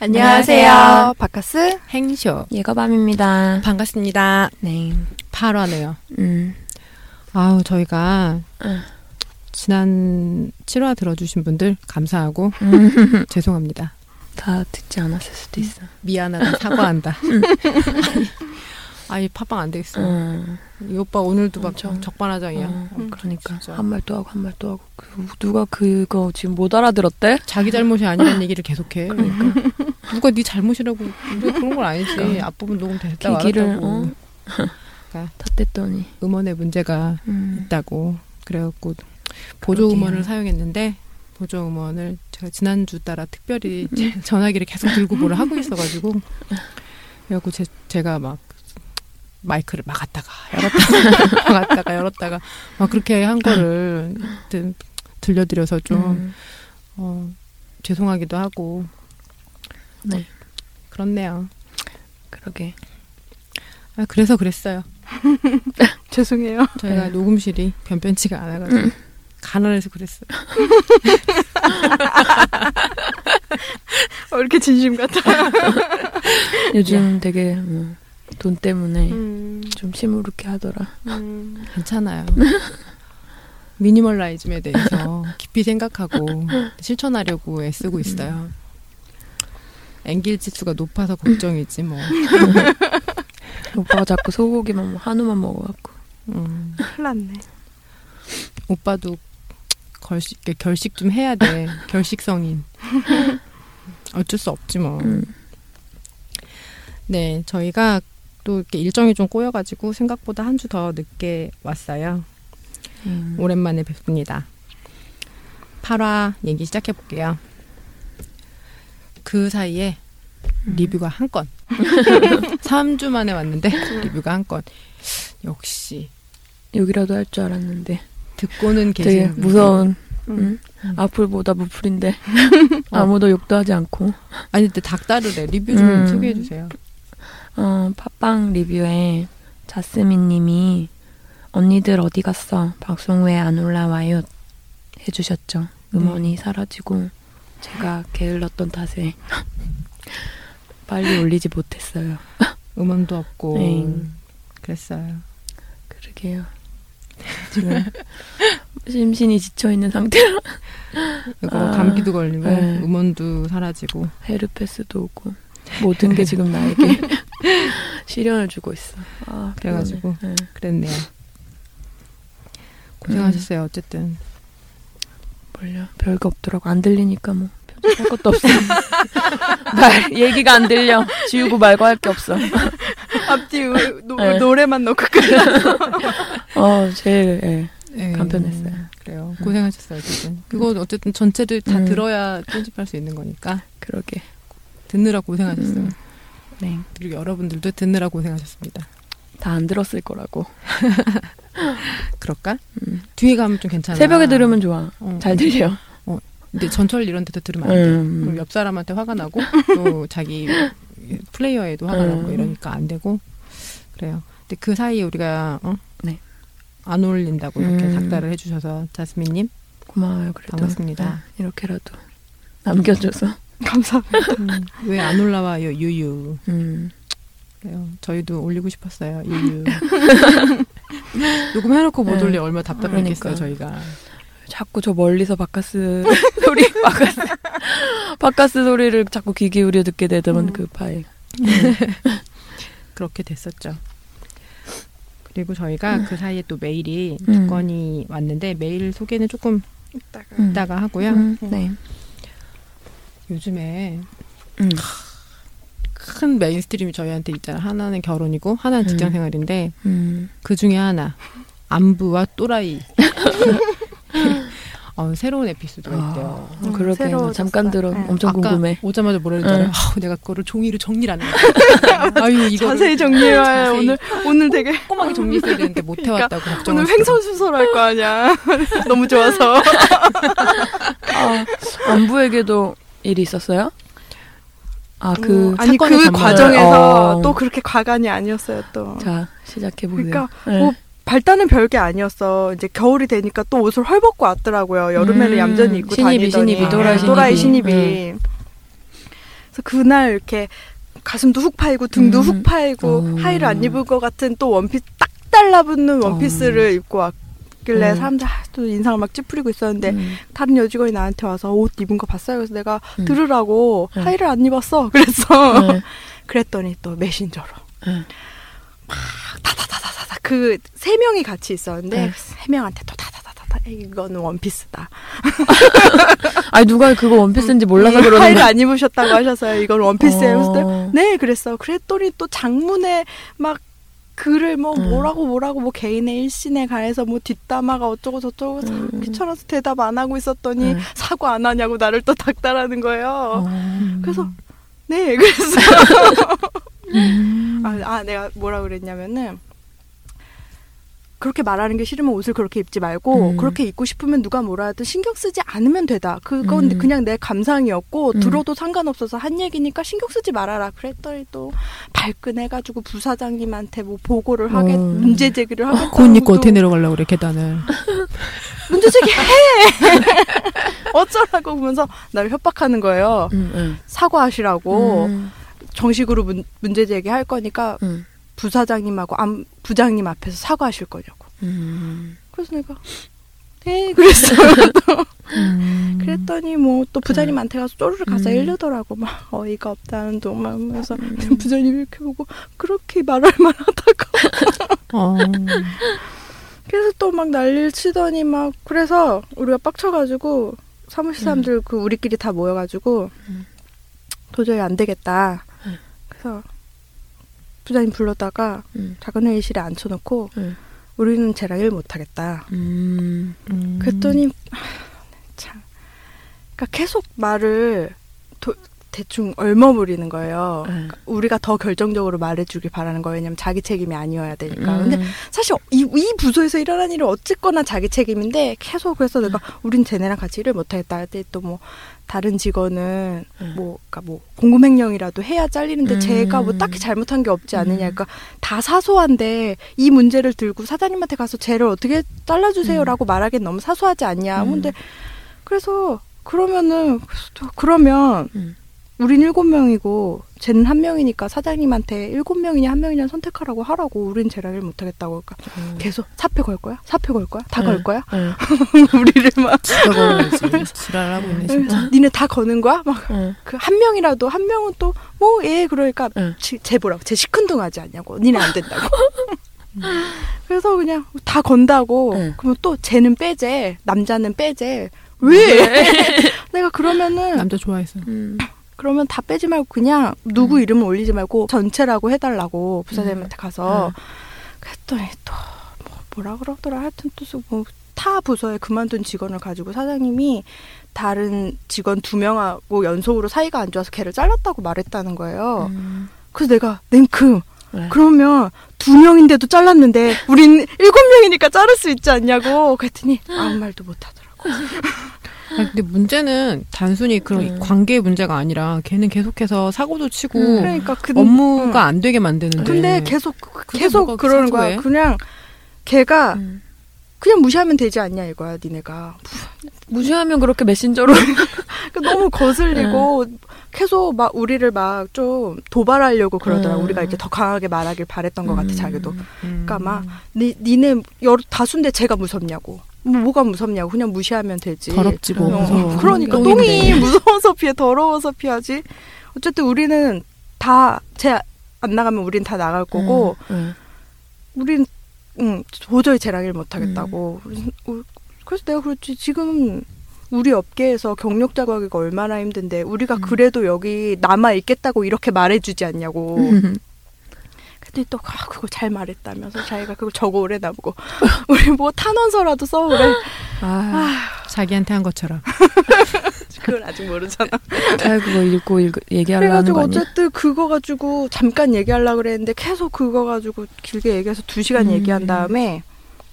안녕하세요. 바카스 행쇼 예거밤입니다. 반갑습니다. 네. 8화네요. 음. 아우 저희가 응. 지난 7화 들어주신 분들 감사하고 음. 죄송합니다. 다 듣지 않았을 수도 있어. 미안하다 사과한다. 아니 팟빵 안 되겠어. 음. 이 오빠 오늘도 막 엄청. 적반하장이야. 어, 음, 그러니까 진짜. 한 말 또 하고 한 말 또 하고 그, 누가 그거 지금 못 알아들었대? 자기 잘못이 아니라는 얘기를 계속해. 그러니까 누가 네 잘못이라고 우리가 그런 건 아니지. 그러니까. 앞부분 녹음 됐다고 기기를. 어? 그러니까. 다 뗐더니 음원에 문제가 음. 있다고 그래갖고 보조 그러게요. 음원을 사용했는데 보조 음원을 제가 지난주 따라 특별히 제 전화기를 계속 들고 뭐를 하고 있어가지고 그래갖고 제, 제가 막 마이크를 막았다가 열었다가 막았다가 열었다가 막 그렇게 한 거를 들, 들려드려서 좀 음. 어, 죄송하기도 하고 네. 그렇네요. 그러게. 아, 그래서 그랬어요. 죄송해요. 저희가 네. 녹음실이 변변치가 않아가지고 가난해서 그랬어요. 어, 이렇게 진심 같아. 요즘 되게 뭐, 돈 때문에 음, 좀 시무룩해 하더라. 음. 괜찮아요. 미니멀라이즘에 대해서 깊이 생각하고 실천하려고 애쓰고 있어요. 앵길 지수가 높아서 걱정이지 뭐. 오빠가 자꾸 소고기만 뭐 한우만 먹어갖고. 음, 큰일 났네. 오빠도 결식, 결식 좀 해야 돼. 결식성인. 어쩔 수 없지 뭐. 음. 네, 저희가 또 이렇게 일정이 좀 꼬여가지고 생각보다 한 주 더 늦게 왔어요. 음. 오랜만에 뵙습니다. 8화 얘기 시작해 볼게요. 그 사이에 음. 리뷰가 한 건. 3주 만에 왔는데 리뷰가 한 건. 역시 여기라도 할 줄 알았는데 듣고는 분들. 무서운 음. 응? 악플보다 무플인데 아무도 욕도 하지 않고 아니 근데 닭다르래. 리뷰 좀 음. 소개해 주세요. 어, 팟빵 리뷰에 자스민 님이 언니들 어디 갔어? 방송 왜 안 올라와요? 해주셨죠. 음원이 사라지고 제가 게을렀던 탓에 빨리 올리지 못했어요. 음원도 없고 네. 그랬어요. 그러게요. 지금 심신이 지쳐 있는 상태라 이거 아, 감기도 걸리고 네. 음원도 사라지고 헤르페스도 오고 모든 게 지금 나에게 시련을 주고 있어. 아, 그래가지고. 네. 그랬네요. 고생하셨어요. 어쨌든 몰려 별거 없더라고 안 들리니까 뭐 편집할 것도 없어 말 얘기가 안 들려 지우고 말고 할 게 없어 앞뒤 우- 노, 네. 노래만 넣고 끝났어. 어 제일 예. 네, 간편했어요. 그래요. 고생하셨어요. 어쨌든 그거 어쨌든 전체를 다 음. 들어야 편집할 수 있는 거니까 그러게 듣느라 고생하셨어요. 음. 네. 그리고 여러분들도 듣느라 고생하셨습니다. 다 안 들었을 거라고 그럴까? 음. 뒤에 가면 좀 괜찮아. 새벽에 들으면 좋아 어, 잘 들려 근데 전철 이런 데도 들으면 안 돼. 음. 그럼 옆 사람한테 화가 나고 또 자기 플레이어에도 화가 음. 나고 이러니까 안 되고 그래요. 근데 그 사이에 우리가 어? 네. 안 어울린다고 이렇게 음. 닥달을 해주셔서 자스민님 고마워요 그래도 반갑습니다. 네, 이렇게라도 남겨줘서 감사합니다. 왜안 올라와요 유유 음. 그래요. 저희도 올리고 싶었어요 유유 녹음해놓고 못 네. 올려 얼마나 답답했겠어요 그러니까. 저희가 자꾸 저 멀리서 바카스 소리 바카스 바카스 소리를 자꾸 귀 기울여 듣게 되던 음. 그 파일 그렇게 됐었죠. 그리고 저희가 그 사이에 또 메일이 음. 두 건이 왔는데 메일 소개는 조금 이따가. 음. 이따가 하고요. 음, 네 요즘에 음. 큰 mainstream이 저희한테 있잖아요. 하나는 결혼이고 하나는 음. 직장 생활인데 음. 그 중에 하나 안부와 또라이. 어, 새로운 에피소드가 있대요. 아, 그러게 새로워졌어요. 나 잠깐 들어 네. 엄청 아까 궁금해. 오자마자 뭐라 그랬잖아요. 응. 아우, 내가 그거를 종이로 정리를 안 해. 아유 이거 자세히 정리해야 오늘 오늘 되게 꼼꼼하게 정리했어야 되는데 못 해왔다고 걱정했어. 오늘 횡설수설 할 거 아니야. 너무 좋아서. 아, 안부에게도 일이 있었어요? 아, 그, 어, 아니 사건의 그 전말을- 과정에서 어. 또 그렇게 과간이 아니었어요 또. 자, 시작해 보세요. 그러니까 네. 뭐 발단은 별게 아니었어. 이제 겨울이 되니까 또 옷을 헐벗고 왔더라고요. 여름에는 음, 얌전히 입고 신입이, 다니더니 신입이, 또라이 또라이 신입이. 신입이. 음. 그래서 그날 이렇게 가슴도 훅 파이고 등도 음. 훅 파이고 어. 하의를 안 입을 것 같은 또 원피스 딱 달라붙는 원피스를 입고 왔 길래 어. 사람들 아, 또 인상을 막 찌푸리고 있었는데 음. 다른 여직원이 나한테 와서 옷 입은 거 봤어요. 그래서 내가 음. 들으라고 음. 하의를 안 입었어. 그랬어. 네. 그랬더니 또 메신저로 네. 다다다다다다 그 세 명이 같이 있었는데 네. 세 명한테 또 다다다다다 이거는 원피스다. 아니 누가 그거 원피스인지 몰라서 그러는 하의를. 안 입으셨다고 하셔서요. 이건 원피스예요. 어. 네 그랬어. 그랬더니 또 장문에 막 글을 뭐 음. 뭐라고 뭐라고 뭐 개인의 일신에 가해서 뭐 뒷담화가 어쩌고 저쩌고 참 음. 귀찮아서 대답 안 하고 있었더니 음. 사과 안 하냐고 나를 또 닥달하는 거예요. 어. 그래서 네 그래서 음. 아, 아, 내가 뭐라 그랬냐면은 그렇게 말하는 게 싫으면 옷을 그렇게 입지 말고 음. 그렇게 입고 싶으면 누가 뭐라 하든 신경 쓰지 않으면 되다. 그건 음. 그냥 내 감상이었고 음. 들어도 상관없어서 한 얘기니까 신경 쓰지 말아라. 그랬더니 또 발끈해가지고 부사장님한테 뭐 보고를 하겠 어. 문제 제기를 하겠다고 곧 입고 또 어떻게 내려가려고 그래 계단을. 문제 제기해 어쩌라고 보면서 나를 협박하는 거예요. 음, 음. 사과하시라고 음. 정식으로 문, 문제 제기할 거니까 음. 부사장님하고 암, 부장님 앞에서 사과하실 거냐고. 음. 그래서 내가 네 그랬어. 음. 그랬더니 뭐 또 부장님한테 가서 쪼르르 가서 음. 일르더라고 막 어이가 없다는 동막 하면서 음. 부장님이 이렇게 보고 그렇게 말할 만하다고. 어. 그래서 또 막 난리를 치더니 막 그래서 우리가 빡쳐가지고 사무실 사람들 그 우리끼리 다 모여가지고 음. 도저히 안 되겠다. 음. 그래서 부장님 불러다가 음. 작은 회의실에 앉혀놓고 음. 우리는 쟤랑 일 못하겠다. 음. 음. 그랬더니 참 그러니까 계속 말을 도- 대충 얼머무리는 거예요. 음. 그러니까 우리가 더 결정적으로 말해주길 바라는 거예요. 왜냐면 자기 책임이 아니어야 되니까. 음. 근데 사실 이, 이 부서에서 일어난 일은 어쨌거나 자기 책임인데 계속 그래서 내가 우린 쟤네랑 같이 일을 못하겠다 할 때 또뭐 다른 직원은 음. 뭐 그러니까 뭐 공급행령이라도 해야 잘리는데 음. 쟤가 뭐 딱히 잘못한 게 없지 않느냐. 음. 그러니까 다 사소한데 이 문제를 들고 사장님한테 가서 쟤를 어떻게 잘라주세요라고 말하기엔 너무 사소하지 않냐. 음. 근데 그래서 그러면은 그러면 음. 우린 일곱 명이고 쟤는 한 명이니까 사장님한테 일곱 명이냐 한 명이냐 선택하라고 하라고 우린 쟤랑 일 못하겠다고 그러니까 음. 계속 사표 걸 거야 사표 걸 거야 다 응. 걸 거야 응. 우리를 막 지랄하고 지랄하고 있네 진짜. 니네 다 거는 거야 막 응. 그한 명이라도 한 명은 또 뭐 예 그러니까 응. 지- 쟤 뭐라고 쟤 시큰둥하지 않냐고 니네 안 된다고 그래서 그냥 다 건다고 응. 그러면 또 쟤는 빼재 남자는 빼재 왜 내가 그러면은 남자 좋아했어. 음. 그러면 다 빼지 말고 그냥 누구 이름을 올리지 말고 전체라고 해달라고 부사장님한테 가서 그랬더니 또 뭐, 뭐라 그러더라 하여튼 또뭐타 부서에 그만둔 직원을 가지고 사장님이 다른 직원 두 명하고 연속으로 사이가 안 좋아서 걔를 잘랐다고 말했다는 거예요. 음. 그래서 내가 냉큼 네. 그러면 두 명인데도 잘랐는데 우린 일곱 명이니까 자를 수 있지 않냐고 그랬더니 아무 말도 못 하더라고. 아, 근데 문제는 단순히 그런 음. 관계의 문제가 아니라 걔는 계속해서 사고도 치고 음. 그러니까 그 업무가 응. 안 되게 만드는데. 근데 계속 그게 계속 뭐가 그러는? 거야. 그냥 걔가 음. 그냥 무시하면 되지 않냐 이거야, 니네가. 무시하면 그렇게 메신저로 그러니까 너무 거슬리고 계속 막 우리를 막 좀 도발하려고 그러더라고. 음. 우리가 이제 더 강하게 말하길 바랬던 것 같아, 자기도. 음. 그러니까 막 니, 니네 여러 다수인데 제가 무섭냐고. 뭐, 뭐가 무섭냐고. 그냥 무시하면 되지. 더럽지 뭐 어, 무서워. 그러니까 똥인데. 똥이 무서워서 피해, 더러워서 피하지. 어쨌든 우리는 다 쟤 안 나가면 우린 다 나갈 거고 응. 우린 응, 도저히 쟤랑 일 못하겠다고. 어, 그래서 내가 그렇지 지금 우리 업계에서 경력자 구하기가 얼마나 힘든데 우리가 음. 그래도 여기 남아 있겠다고 이렇게 말해주지 않냐고. 음. 근데 또 아, 그걸 잘 말했다면서 자기가 그걸 적어오래 나보고 우리 뭐 탄원서라도 써오래. 아, 자기한테 한 것처럼. 그걸 아직 모르잖아. 잘 그거 읽고 읽, 얘기하려는 그래가지고 거 아니야? 어쨌든 그거 가지고 잠깐 얘기하려고 그랬는데 계속 그거 가지고 길게 얘기해서 두 시간 음. 얘기한 다음에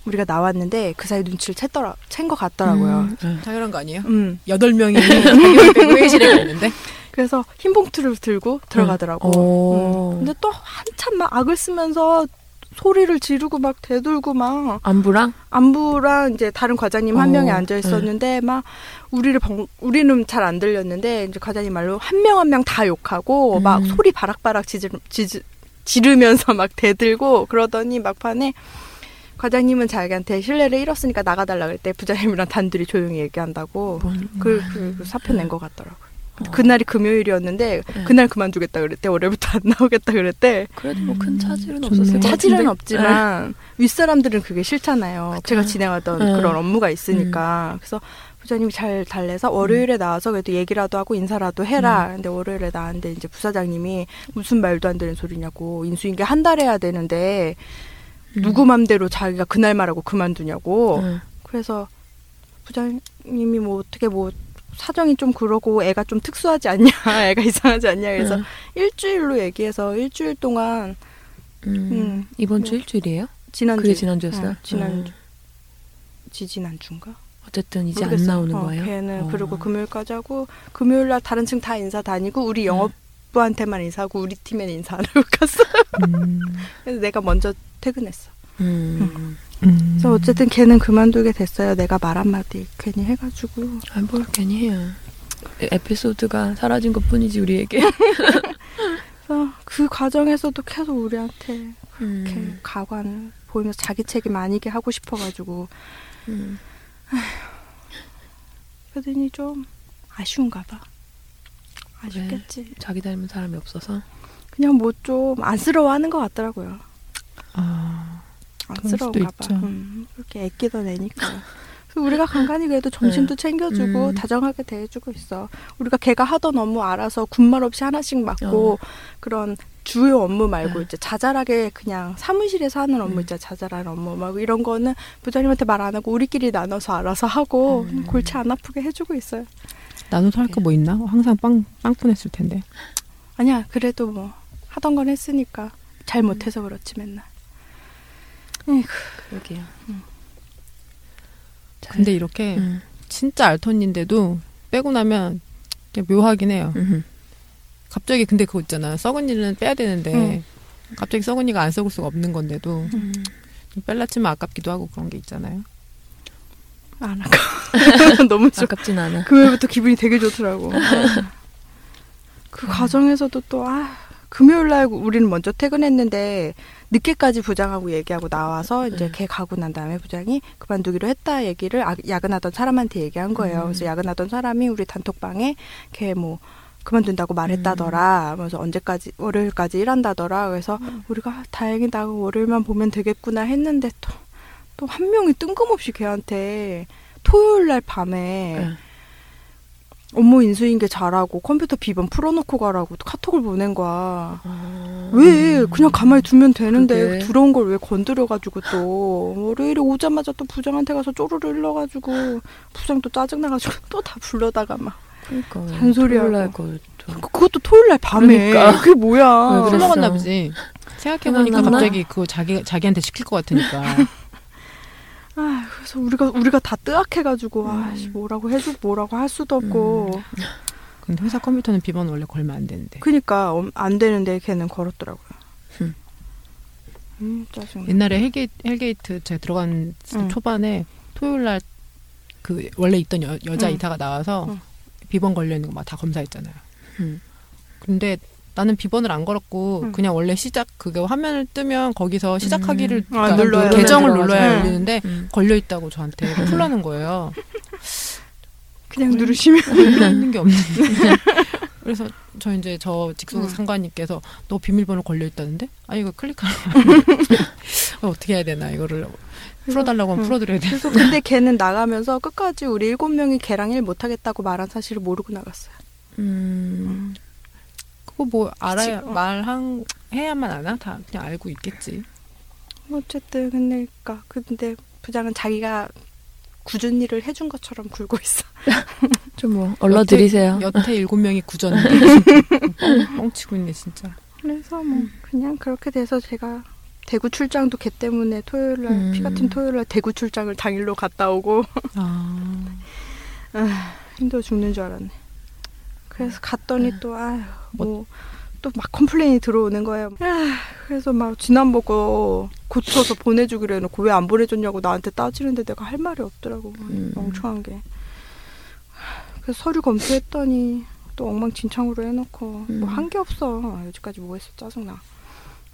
우리가 나왔는데 그 사이 눈치를 챘더라, 챈 것 같더라고요. 음, 응. 당연한 거 아니에요? 음. 여덟 명이 자기 빼고 회의실에 가 있는데. 그래서 흰 봉투를 들고 들어가더라고. 오. 음. 근데 또 한참 막 악을 쓰면서 소리를 지르고 막 대들고 막 안부랑 안부랑 이제 다른 과장님 한 어, 명이 앉아 있었는데 막 우리를 방, 우리는 잘 안 들렸는데 이제 과장님 말로 한 명 한 명 다 욕하고 막 음. 소리 바락바락 지르, 지르, 지르면서 막 대들고 그러더니 막판에 과장님은 자기한테 신뢰를 잃었으니까 나가달라 그랬대 부장님이랑 단둘이 조용히 얘기한다고 뭔 그, 그, 그 사표 낸 것 같더라고. 요 어. 그날이 금요일이었는데 네. 그날 그만두겠다 그랬대 월요일부터 안 나오겠다 그랬대 그래도 뭐 큰 차질은. 없었을 것 차질은. 없지만 윗사람들은 그게 싫잖아요. 제가 진행하던 네. 그런 업무가 있으니까. 그래서 부장님이 잘 달래서 월요일에 나와서 그래도 얘기라도 하고 인사라도 해라. 근데 월요일에 나왔는데 이제 부사장님이 무슨 말도 안 되는 소리냐고 인수인계 한 달 해야 되는데 음. 누구 맘대로 자기가 그날 말하고 그만두냐고. 응. 그래서 부장님이 뭐 어떻게 뭐 사정이 좀 그러고 애가 좀 특수하지 않냐, 애가 이상하지 않냐. 그래서 응. 일주일로 얘기해서 일주일 동안 음. 음. 이번 주 뭐. 일주일이에요? 지난주 그게 지난주였어요? 응, 지난주 음. 지지난주인가? 어쨌든 이제 안 모르겠어요. 나오는 어, 거예요. 걔는 어. 그리고 금요일까지 하고 금요일 날 다른 층 다 인사 다니고 우리 영업부한테만 인사하고 우리 팀엔 인사 안 하고 갔어. 음. 그래서 내가 먼저 퇴근했어. 음. 음. 그래서 어쨌든 걔는 그만두게 됐어요. 내가 말 한마디 괜히 해가지고. 아, 뭘 괜히 해요. 에- 에피소드가 사라진 것 뿐이지 우리에게. 그래서 그 과정에서도 계속 우리한테 이렇게 음. 가관 보이면서 자기 책임 아니게 하고 싶어가지고 음. 그러더니 좀 아쉬운가 봐. 아쉽겠지. 자기 닮은 사람이 없어서. 그냥 뭐 좀 안쓰러워하는 것 같더라고요. 아, 안쓰러운가 봐. 음, 그렇게 애끼던 애니까. 우리가 간간히 그래도 점심도 챙겨주고 음. 다정하게 대해주고 있어. 우리가 걔가 하던 업무 알아서 군말 없이 하나씩 맡고 그런 주요 업무 말고 어. 이제 자잘하게 그냥 사무실에서 하는 업무 음. 있잖아. 자잘한 업무 막 이런 거는 부장님한테 말 안 하고 우리끼리 나눠서 알아서 하고 음. 그냥 골치 안 아프게 해주고 있어요. 나눠서 할 거 뭐 있나? 항상 빵 빵꾸냈을 텐데. 아니야 그래도 뭐 하던 건 했으니까 잘 못해서 그렇지 맨날. 에이구. 그러게요. 잘- 근데 이렇게 음. 진짜 알턴인데도 빼고 나면 그냥 묘하긴 해요. 음. 음. 갑자기 근데 그거 있잖아. 썩은 일은 빼야 되는데 갑자기 썩은 이가 안 썩을 수가 없는 건데도 음. 뺄라 치면 아깝기도 하고 그런 게 있잖아요. 안 아까 너무 좋아. 아깝진 않아. 금요일부터 기분이 되게 좋더라고. 그 과정에서도 또, 아, 금요일 날 우리는 먼저 퇴근했는데, 늦게까지 부장하고 얘기하고 나와서, 이제 음. 걔 가고 난 다음에 부장이 그만두기로 했다 얘기를 아- 야근하던 사람한테 얘기한 거예요. 음. 그래서 야근하던 사람이 우리 단톡방에 걔 뭐, 그만둔다고 말했다더라. 그래서 언제까지, 월요일까지 일한다더라. 그래서 우리가 아, 다행이다. 월요일만 보면 되겠구나 했는데 또, 또 한 명이 뜬금없이 걔한테 토요일 날 밤에 네. 업무 인수인계 잘하고 컴퓨터 비번 풀어놓고 가라고 카톡을 보낸 거야. 아. 왜 그냥 가만히 두면 되는데 그러게. 들어온 걸 왜 건드려가지고 또 월요일에 오자마자 또 부장한테 가서 쪼르르 일러가지고 부장 또 짜증나가지고 또 다 불러다가 막 그러니까 잔소리하고. 그것도 토요일 날 밤에 그러니까. 그게 뭐야? 먹었나 보지. 생각해보니까? 갑자기 그거 자기, 자기한테 시킬 것 같으니까. 아 그래서 우리가 우리가 다 뜨악해가지고 음. 아씨 뭐라고 해줄 뭐라고 할 수도 없고 근데 회사 컴퓨터는 비번 원래 걸면 안 되는데. 그니까 엄- 안 되는데 걔는 걸었더라고요. 음. 음 짜증. 옛날에 헬게이트, 헬게이트 제가 들어간 응. 초반에 토요일 날 그 원래 있던 여, 여자 응. 이사가 나와서 응. 비번 걸려 있는 거 막 다 검사했잖아요. 음. 근데 나는 비번을 안 걸었고 응. 그냥 원래 시작 그게 화면을 뜨면 거기서 시작하기를 아, 그러니까 눌러야 계정을. 눌러야 응. 열리는데 음. 걸려 있다고 저한테 풀라는 거예요. 그냥 누르시면 있는 게 없는데. 그래서 저 이제 저 직속 응. 상관님께서 너 비밀번호 걸려 있다는데? 아 이거 클릭하는 거 어떻게 해야 되나 이거를 풀어달라고 하면 응. 풀어드려야 돼. 그래서 근데 걔는 나가면서 끝까지 우리 일곱 명이 걔랑 일 못하겠다고 말한 사실을 모르고 나갔어요. 음. 뭐 알아야 그치, 어. 말한 해야만 아나? 다 그냥 알고 있겠지. 어쨌든 근데 그니까 근데 부장은 자기가 굳은 일을 해준 것처럼 굴고 있어. 좀 뭐 얼러드리세요. 여태 일곱 명이 뻥, 뻥치고 있네 진짜. 그래서 뭐 그냥 그렇게 돼서 제가 대구 출장도 걔 때문에 토요일 날 음. 피 같은 토요일 날 대구 출장을 당일로 갔다 오고 아 힘들어 죽는 줄 알았네. 그래서 갔더니 또 아유 뭐또 막 complain이 들어오는 거예요. 아, 그래서 막 지난번 거 고쳐서 보내주기로 해놓고 왜 안 보내줬냐고 나한테 따지는데 내가 할 말이 없더라고. 음. 멍청한 게. 그래서 서류 검토했더니 또 엉망진창으로 해놓고 음. 뭐한 게 없어. 여지까지 뭐 했어 짜증나.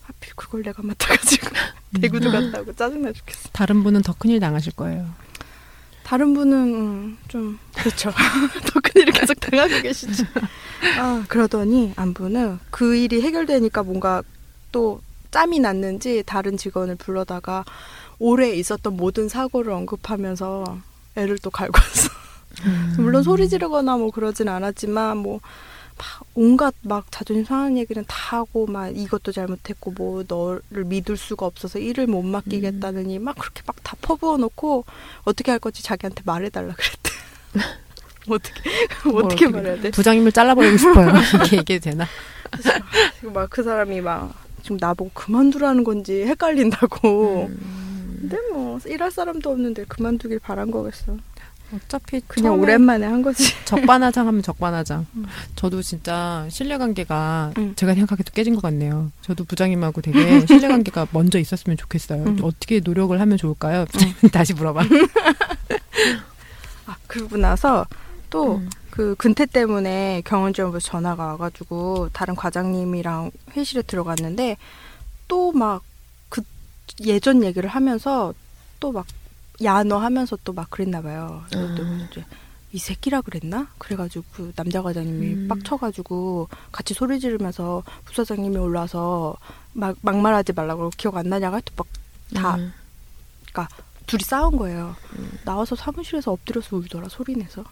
하필 그걸 내가 맡아가지고 대구도 갔다 오고 짜증나 죽겠어. 다른 분은 더 큰일 당하실 거예요. 다른 분은 음, 좀 그렇죠. 더 큰일을 계속 당하고 계시죠. 아 그러더니 안부는 그 일이 해결되니까 뭔가 또 짬이 났는지 다른 직원을 불러다가 올해 있었던 모든 사고를 언급하면서 애를 또 갈고 왔어. 물론 소리 지르거나 뭐 그러진 않았지만 뭐 막 온갖 막 자존심 상하는 얘기는 다 하고 막 이것도 잘못했고 뭐 너를 믿을 수가 없어서 일을 못 맡기겠다느니 막 그렇게 막 다 퍼부어 놓고 어떻게 할 건지 자기한테 말해달라 그랬대. 어떻게 뭘 어떻게 어떻게 말해야 돼? 부장님을 잘라버리고 싶어요. 이렇게 얘기해도 되나? 지금 막그 사람이 막 지금 나보고 그만두라는 건지 헷갈린다고. 음. 근데 뭐 일할 사람도 없는데 그만두길 바란 거겠어. 어차피 그냥 오랜만에 한 거지. 적반하장 하면 적반하장. 음. 저도 진짜 신뢰관계가 음. 제가 생각해도 깨진 것 같네요. 저도 부장님하고 되게 신뢰관계가 먼저 있었으면 좋겠어요. 음. 어떻게 노력을 하면 좋을까요? 부장님 다시 물어봐. 아 그러고 나서 또 음. 그 근태 때문에 경원지원부에서 전화가 와가지고 다른 과장님이랑 회의실에 들어갔는데 또 막 그 예전 얘기를 하면서 또막 야 너 하면서 또 막 그랬나 봐요. 그래서 또 음. 이제 이 새끼라 그랬나? 그래가지고 그 남자 과장님이 음. 빡쳐가지고 같이 소리 지르면서 부사장님이 올라와서 막 막말하지 말라고 기억 안 나냐고 하여튼 막다 음. 둘이 싸운 거예요. 음. 나와서 사무실에서 엎드려서 울더라 소리 내서.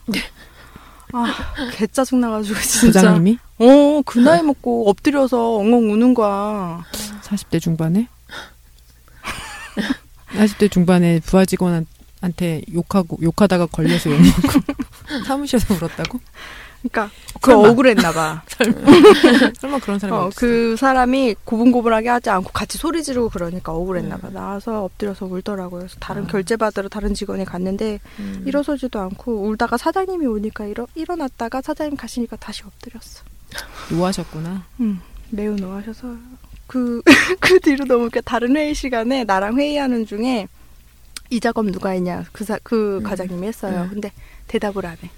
아, 개 짜증 나가지고 진짜. 부장님이 어, 그 나이 먹고 엎드려서 엉엉 우는 거야. 40대 중반에 40대 중반에 부하 직원한테 욕하고 욕하다가 걸려서 욕먹고 사무실에서 울었다고? 그러니까 그 설마. 억울했나 봐. 설마 그런 사람이 어? 그 사람이 고분고분하게 하지 않고 같이 소리 지르고 그러니까 억울했나 봐. 나와서 엎드려서 울더라고요. 그래서 다른 아. 결제 받으러 다른 직원이 갔는데 음. 일어서지도 않고 울다가 사장님이 오니까 일어 일어났다가 사장님 가시니까 다시 엎드렸어. 노하셨구나. 음, 매우 노하셔서 그, 그 뒤로 너무 웃겨. 다른 회의 시간에 나랑 회의하는 중에 이 작업 누가 했냐 그, 사, 그 음. 과장님이 했어요. 음. 근데 대답을 안 해.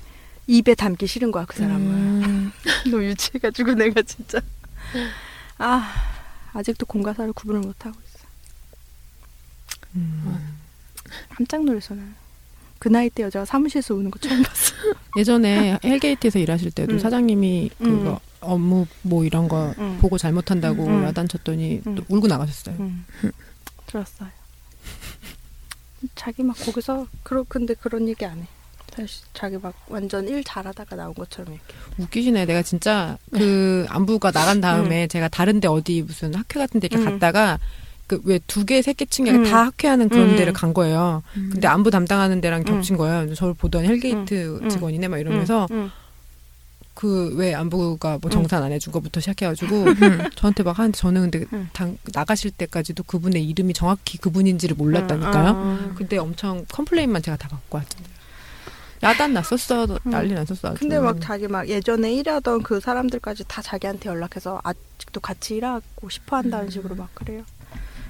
입에 담기 싫은 거야 그 사람은. 음. 너무 유치해가지고 내가 진짜 아 아직도 공과사를 구분을 못 하고 있어. 음. 깜짝 놀랐어 나는. 그 나이 때 여자가 사무실에서 우는 거 처음 봤어. 예전에 헬게이트에서 일하실 때도 음. 사장님이 그거 음. 업무 뭐 이런 거 음. 보고 잘못한다고 음. 야단쳤더니 음. 또 울고 나가셨어요. 음. 들었어요. 자기 막 거기서 그러 근데 그런 얘기 안 해. 사실 자기 막 완전 일 잘하다가 나온 것처럼 이렇게. 웃기시네. 내가 진짜 그 안부가 나간 다음에 제가 다른데 어디 무슨 학회 같은 데 이렇게 음. 갔다가 그왜두 개, 세 개 층에 음. 다 학회하는 그런 음. 데를 간 거예요. 근데 안부 담당하는 데랑 겹친 거예요. 저를 보던 헬게이트 음. 직원이네 막 이러면서 응, 그 왜 안부가 뭐 정산 안 해준 거부터 시작해가지고 음. 저한테 막 하는데 저는 근데 음. 당, 나가실 때까지도 그분의 이름이 정확히 그분인지를 응. 몰랐다니까요. 응. 근데 엄청 complain만 제가 다 받고 왔잖아요. 야단 났었어. 난리 났었어. 아주. 근데 막 자기 막 예전에 일하던 그 사람들까지 다 자기한테 연락해서 아직도 같이 일하고 싶어 한다는 식으로 막 그래요.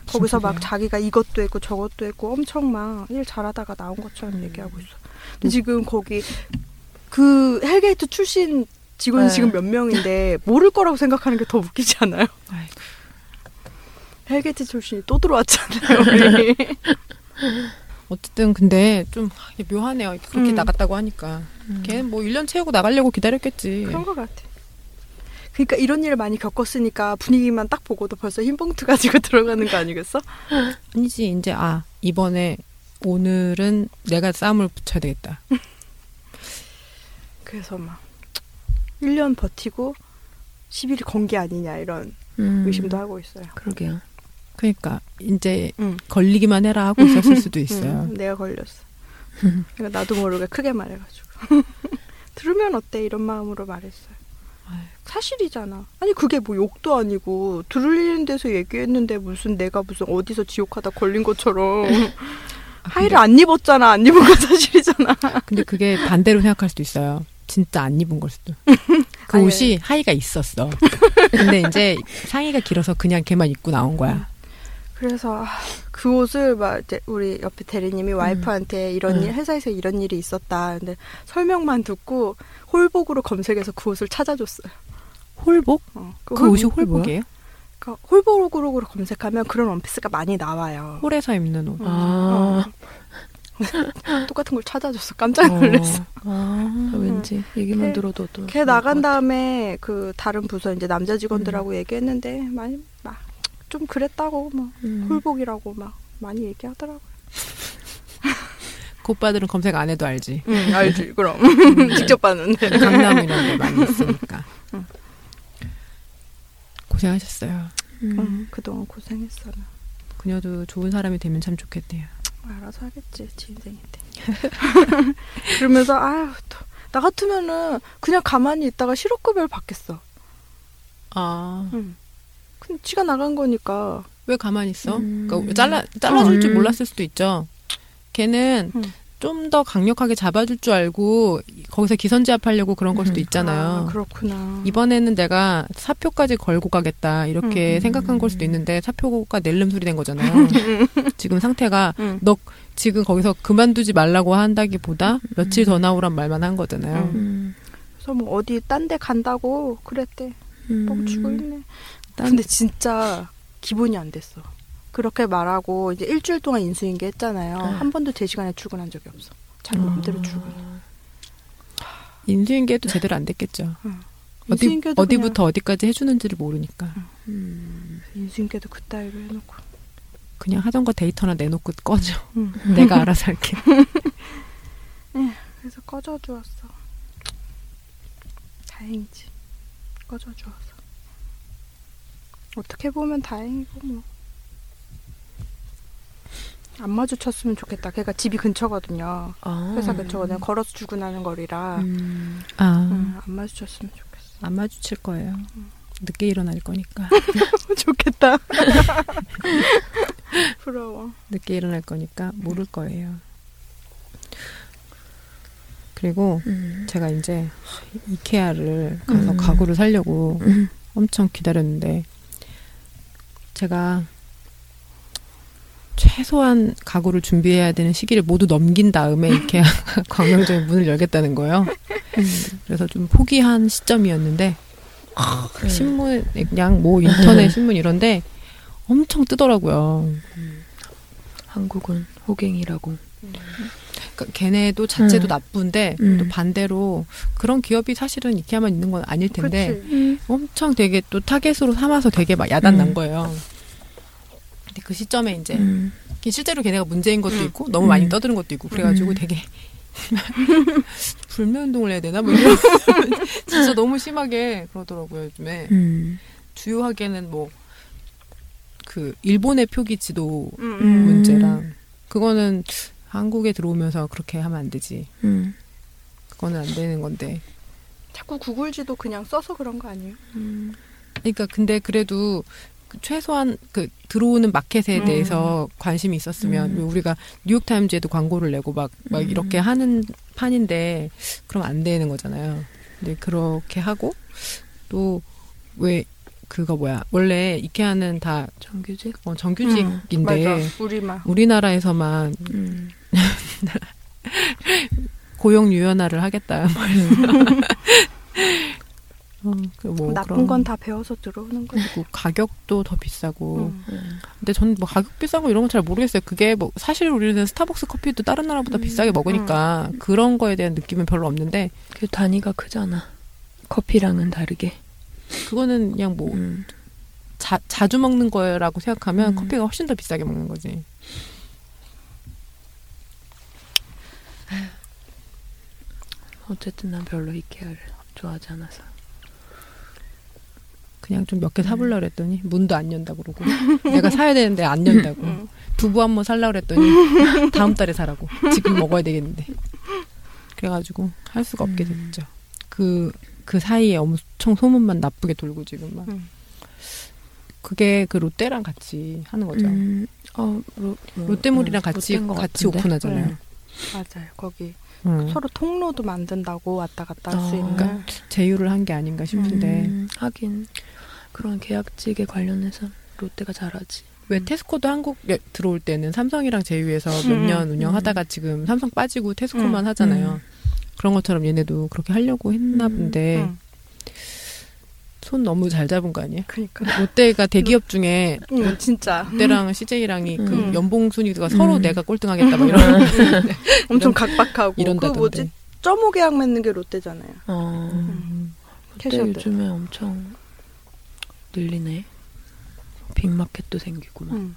거기서 막? 자기가 이것도 했고 저것도 했고 엄청 막 일 잘하다가 나온 것처럼 얘기하고 있어. 근데 음. 지금 거기 그 헬게이트 출신 직원이 네. 지금 몇 명인데 모를 거라고 생각하는 게 더 웃기지 않아요? 아이고. 헬게이트 출신이 또 들어왔잖아요. 어쨌든 근데 좀 묘하네요. 그렇게 음. 나갔다고 하니까. 음. 걔는 뭐 1년 채우고 나가려고 기다렸겠지. 그런 것 같아. 그러니까 이런 일을 많이 겪었으니까 분위기만 딱 보고도 벌써 흰 봉투 가지고 들어가는 거 아니겠어? 아니지 이제 아 이번에 오늘은 내가 싸움을 붙여야 되겠다. 그래서 막 1년 버티고 10일 건 게 아니냐 이런 음. 의심도 하고 있어요. 그러게요. 그러니까 이제 응. 걸리기만 해라 하고 있었을 수도 있어요. 응, 내가 걸렸어. 그러니까 나도 모르게 크게 말해가지고 들으면 어때 이런 마음으로 말했어요. 사실이잖아. 아니 그게 뭐 욕도 아니고 들리는 데서 얘기했는데 무슨 내가 무슨 어디서 지옥하다 걸린 것처럼 아, 하의를 안 입었잖아. 안 입은 건 사실이잖아. 근데 그게 반대로 생각할 수도 있어요. 진짜 안 입은 걸 수도. 그 아니, 옷이 하의가 있었어. 근데 이제 상의가 길어서 그냥 걔만 입고 나온 거야. 그래서 아, 그 옷을 막 이제 우리 옆에 대리님이 와이프한테 이런 음. 일 회사에서 이런 일이 있었다. 근데 설명만 듣고 홀복으로 검색해서 그 옷을 찾아줬어요. 홀복? 어, 그 홀- 옷이 홀복이에요? 그러니까 홀복으로 검색하면 그런 원피스가 많이 나와요. 홀에서 입는 옷. 아. 똑같은 걸 찾아줬어. 깜짝 놀랐어. 아, 왠지 얘기만 걔- 들어도 또. 걔 나간 다음에 그 다른 부서 이제 남자 직원들하고 얘기했는데 많이 막 좀 그랬다고 뭐 음. 홀복이라고 막 많이 얘기하더라고요. 그 오빠들은 검색 안 해도 알지. 응 알지 그럼 직접 봤는데. 강남 이런 데 많이 있으니까. 응. 고생하셨어요. 음. 응, 그동안 고생했어. 나. 그녀도 좋은 사람이 되면 참 좋겠네요. 알아서 하겠지 지 인생인데. 그러면서 아유 또, 나 같으면은 그냥 가만히 있다가 실업급여를 받겠어. 아, 응. 근데 지가 나간 거니까. 왜 가만히 있어? 음. 그러니까 잘라 잘라줄 줄 음. 몰랐을 수도 있죠. 걔는 음. 좀 더 강력하게 잡아줄 줄 알고 거기서 기선제압하려고 그런 걸 수도 음. 있잖아요. 아, 그렇구나. 이번에는 내가 사표까지 걸고 가겠다 이렇게 음. 생각한 걸 수도 있는데 사표가 낼름 소리 된 거잖아요. 지금 상태가 응. 너 지금 거기서 그만두지 말라고 한다기보다 며칠 더 나오란 말만 한 거잖아요. 음. 음. 그래서 뭐 어디 딴 데 간다고 그랬대. 음. 뻥치고 있네. 딴- 근데 진짜 기본이 안 됐어. 그렇게 말하고 이제 일주일 동안 인수인계 했잖아요. 네. 한 번도 제 시간에 출근한 적이 없어. 자기 맘대로 출근. 인수인계도 제대로 안 됐겠죠. 어디, 어디부터 어디까지 해주는지를 모르니까 음. 인수인계도 그따위로 해놓고. 그냥 하던 거 데이터나 내놓고 꺼져. 응. 내가 알아서 할게. 그래서 꺼져 주었어. 다행이지. 꺼져 주어서. 어떻게 보면 다행이고 뭐. 안 마주쳤으면 좋겠다. 걔가 집이 근처거든요. 아. 회사 근처거든요. 걸어서 출근하는 거리라. 음. 아, 응, 안 마주쳤으면 좋겠어. 안 마주칠 거예요. 늦게 일어날 거니까. 좋겠다. 부러워. 늦게 일어날 거니까 모를 거예요. 그리고 음. 제가 이제 이케아를 가서 음. 가구를 사려고 음. 엄청 기다렸는데 제가 최소한 가구를 준비해야 되는 시기를 모두 넘긴 다음에 이케아 광명점에 문을 열겠다는 거예요. 그래서 좀 포기한 시점이었는데 음. 신문 그냥 뭐 인터넷 신문 이런데 엄청 뜨더라고요. 한국은 호갱이라고. 그러니까 걔네도 자체도 음. 나쁜데 음. 또 반대로 그런 기업이 사실은 이케아만 있는 건 아닐 텐데. 엄청 되게 또 타겟으로 삼아서 되게 막 야단 난 음. 거예요. 근데 그 시점에 이제 음. 실제로 걔네가 문제인 것도 음. 있고 너무 많이 음. 떠드는 것도 있고 그래가지고 음. 되게 불매 운동을 해야 되나 뭐 이런 진짜 너무 심하게 그러더라고요 요즘에 음. 주요하게는 뭐 그 일본의 표기 지도. 문제랑 그거는 한국에 들어오면서 그렇게 하면 안 되지 음. 그거는 안 되는 건데 자꾸 구글지도 그냥 써서 그런 거 아니에요? 음. 그러니까 근데 그래도 그 최소한 그 들어오는 마켓에 음. 대해서 관심이 있었으면 음. 우리가 뉴욕 타임즈에도 광고를 내고 막, 막 음. 이렇게 하는 판인데 그럼 안 되는 거잖아요. 근데 그렇게 하고 또 왜 그거 뭐야 원래 이케아는 다 정규직? 어, 정규직인데. 우리만. 우리나라에서만 음. 고용 유연화를 하겠다. 어, 그뭐 나쁜 건 다 배워서 들어오는 거지. 그리고 가격도 더 비싸고 음. 음. 근데 저는 뭐 가격 비싼 거 이런 건 잘 모르겠어요. 그게 뭐 사실 우리는 스타벅스 커피도 다른 나라보다 음. 비싸게 먹으니까 그런 거에 대한 느낌은 별로 없는데 그 단위가 크잖아. 커피랑은 다르게. 그거는 그냥 뭐 음. 자, 자주 먹는 거라고 생각하면 음. 커피가 훨씬 더 비싸게 먹는 거지. 어쨌든 난 별로 이케아를 좋아하지 않아서. 그냥 좀 몇 개 사보려 그랬더니 문도 안 연다 그러고 내가 사야 되는데 안 연다고 음. 두부 한 번 살라 그랬더니 다음 달에 사라고 지금 먹어야 되겠는데 그래가지고 할 수가 없게 음. 됐죠. 그그 사이에 엄청 소문만 나쁘게 돌고 지금 막 음. 그게 그 롯데랑 같이 하는 거죠. 음. 어, 로, 뭐, 롯데몰이랑 음, 같이 같이 같은데? 오픈하잖아요. 네. 맞아요. 거기 음, 서로 통로도 만든다고 왔다 갔다 할수 아, 있는. 그러니까 제휴를 한 게 아닌가 싶은데 음, 하긴 그런 계약직에 관련해서 롯데가 잘하지. 왜 음. 테스코도 한국에 들어올 때는 삼성이랑 제휴해서 몇 음, 년 음. 운영하다가 지금 삼성 빠지고 테스코만 음, 하잖아요. 음. 그런 것처럼 얘네도 그렇게 하려고 했나 음, 본데 응. 손 너무 잘 잡은 거 아니에요? 그러니까. 롯데가 대기업 중에 응, 진짜 롯데랑 CJ랑이 그 음. 연봉 순위가 서로 음. 내가 꼴등하겠다 막 이런 엄청 이런- 각박하고 그 이런다던데. 뭐지 점호 계약 맺는 게 롯데잖아요. 어. 음. 롯데. 요즘에 엄청 늘리네. 빅마켓도 생기고 막. 응.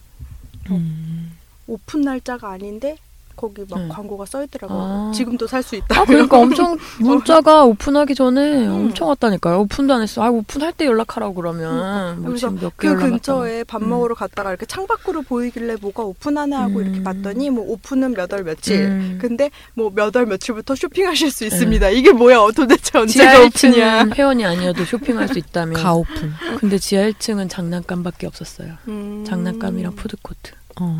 음. 오픈 날짜가 아닌데 거기 막 응. 광고가 써 있더라고요. 아. 지금도 살 수 있다. 아, 그러니까 엄청 문자가 오픈하기 전에 음. 엄청 왔다니까요. 오픈도 안 했어. 아, 오픈할 때 연락하라고 그러면. 뭐 그래서 지금 몇 개월 그 남았다. 근처에 밥 음. 먹으러 갔다가 이렇게 창밖으로 보이길래 뭐가 오픈하나 하고 이렇게 음. 봤더니 뭐 오픈은 몇 월 며칠. 음. 근데 뭐 몇 월 며칠부터 쇼핑하실 수 있습니다. 이게 뭐야? 도대체 언제가 지하 오픈이야? 1층은 회원이 아니어도 쇼핑할 수 있다면. 가 오픈. 근데 지하 1층은 장난감밖에 없었어요. 음. 장난감이랑 푸드코트. 어.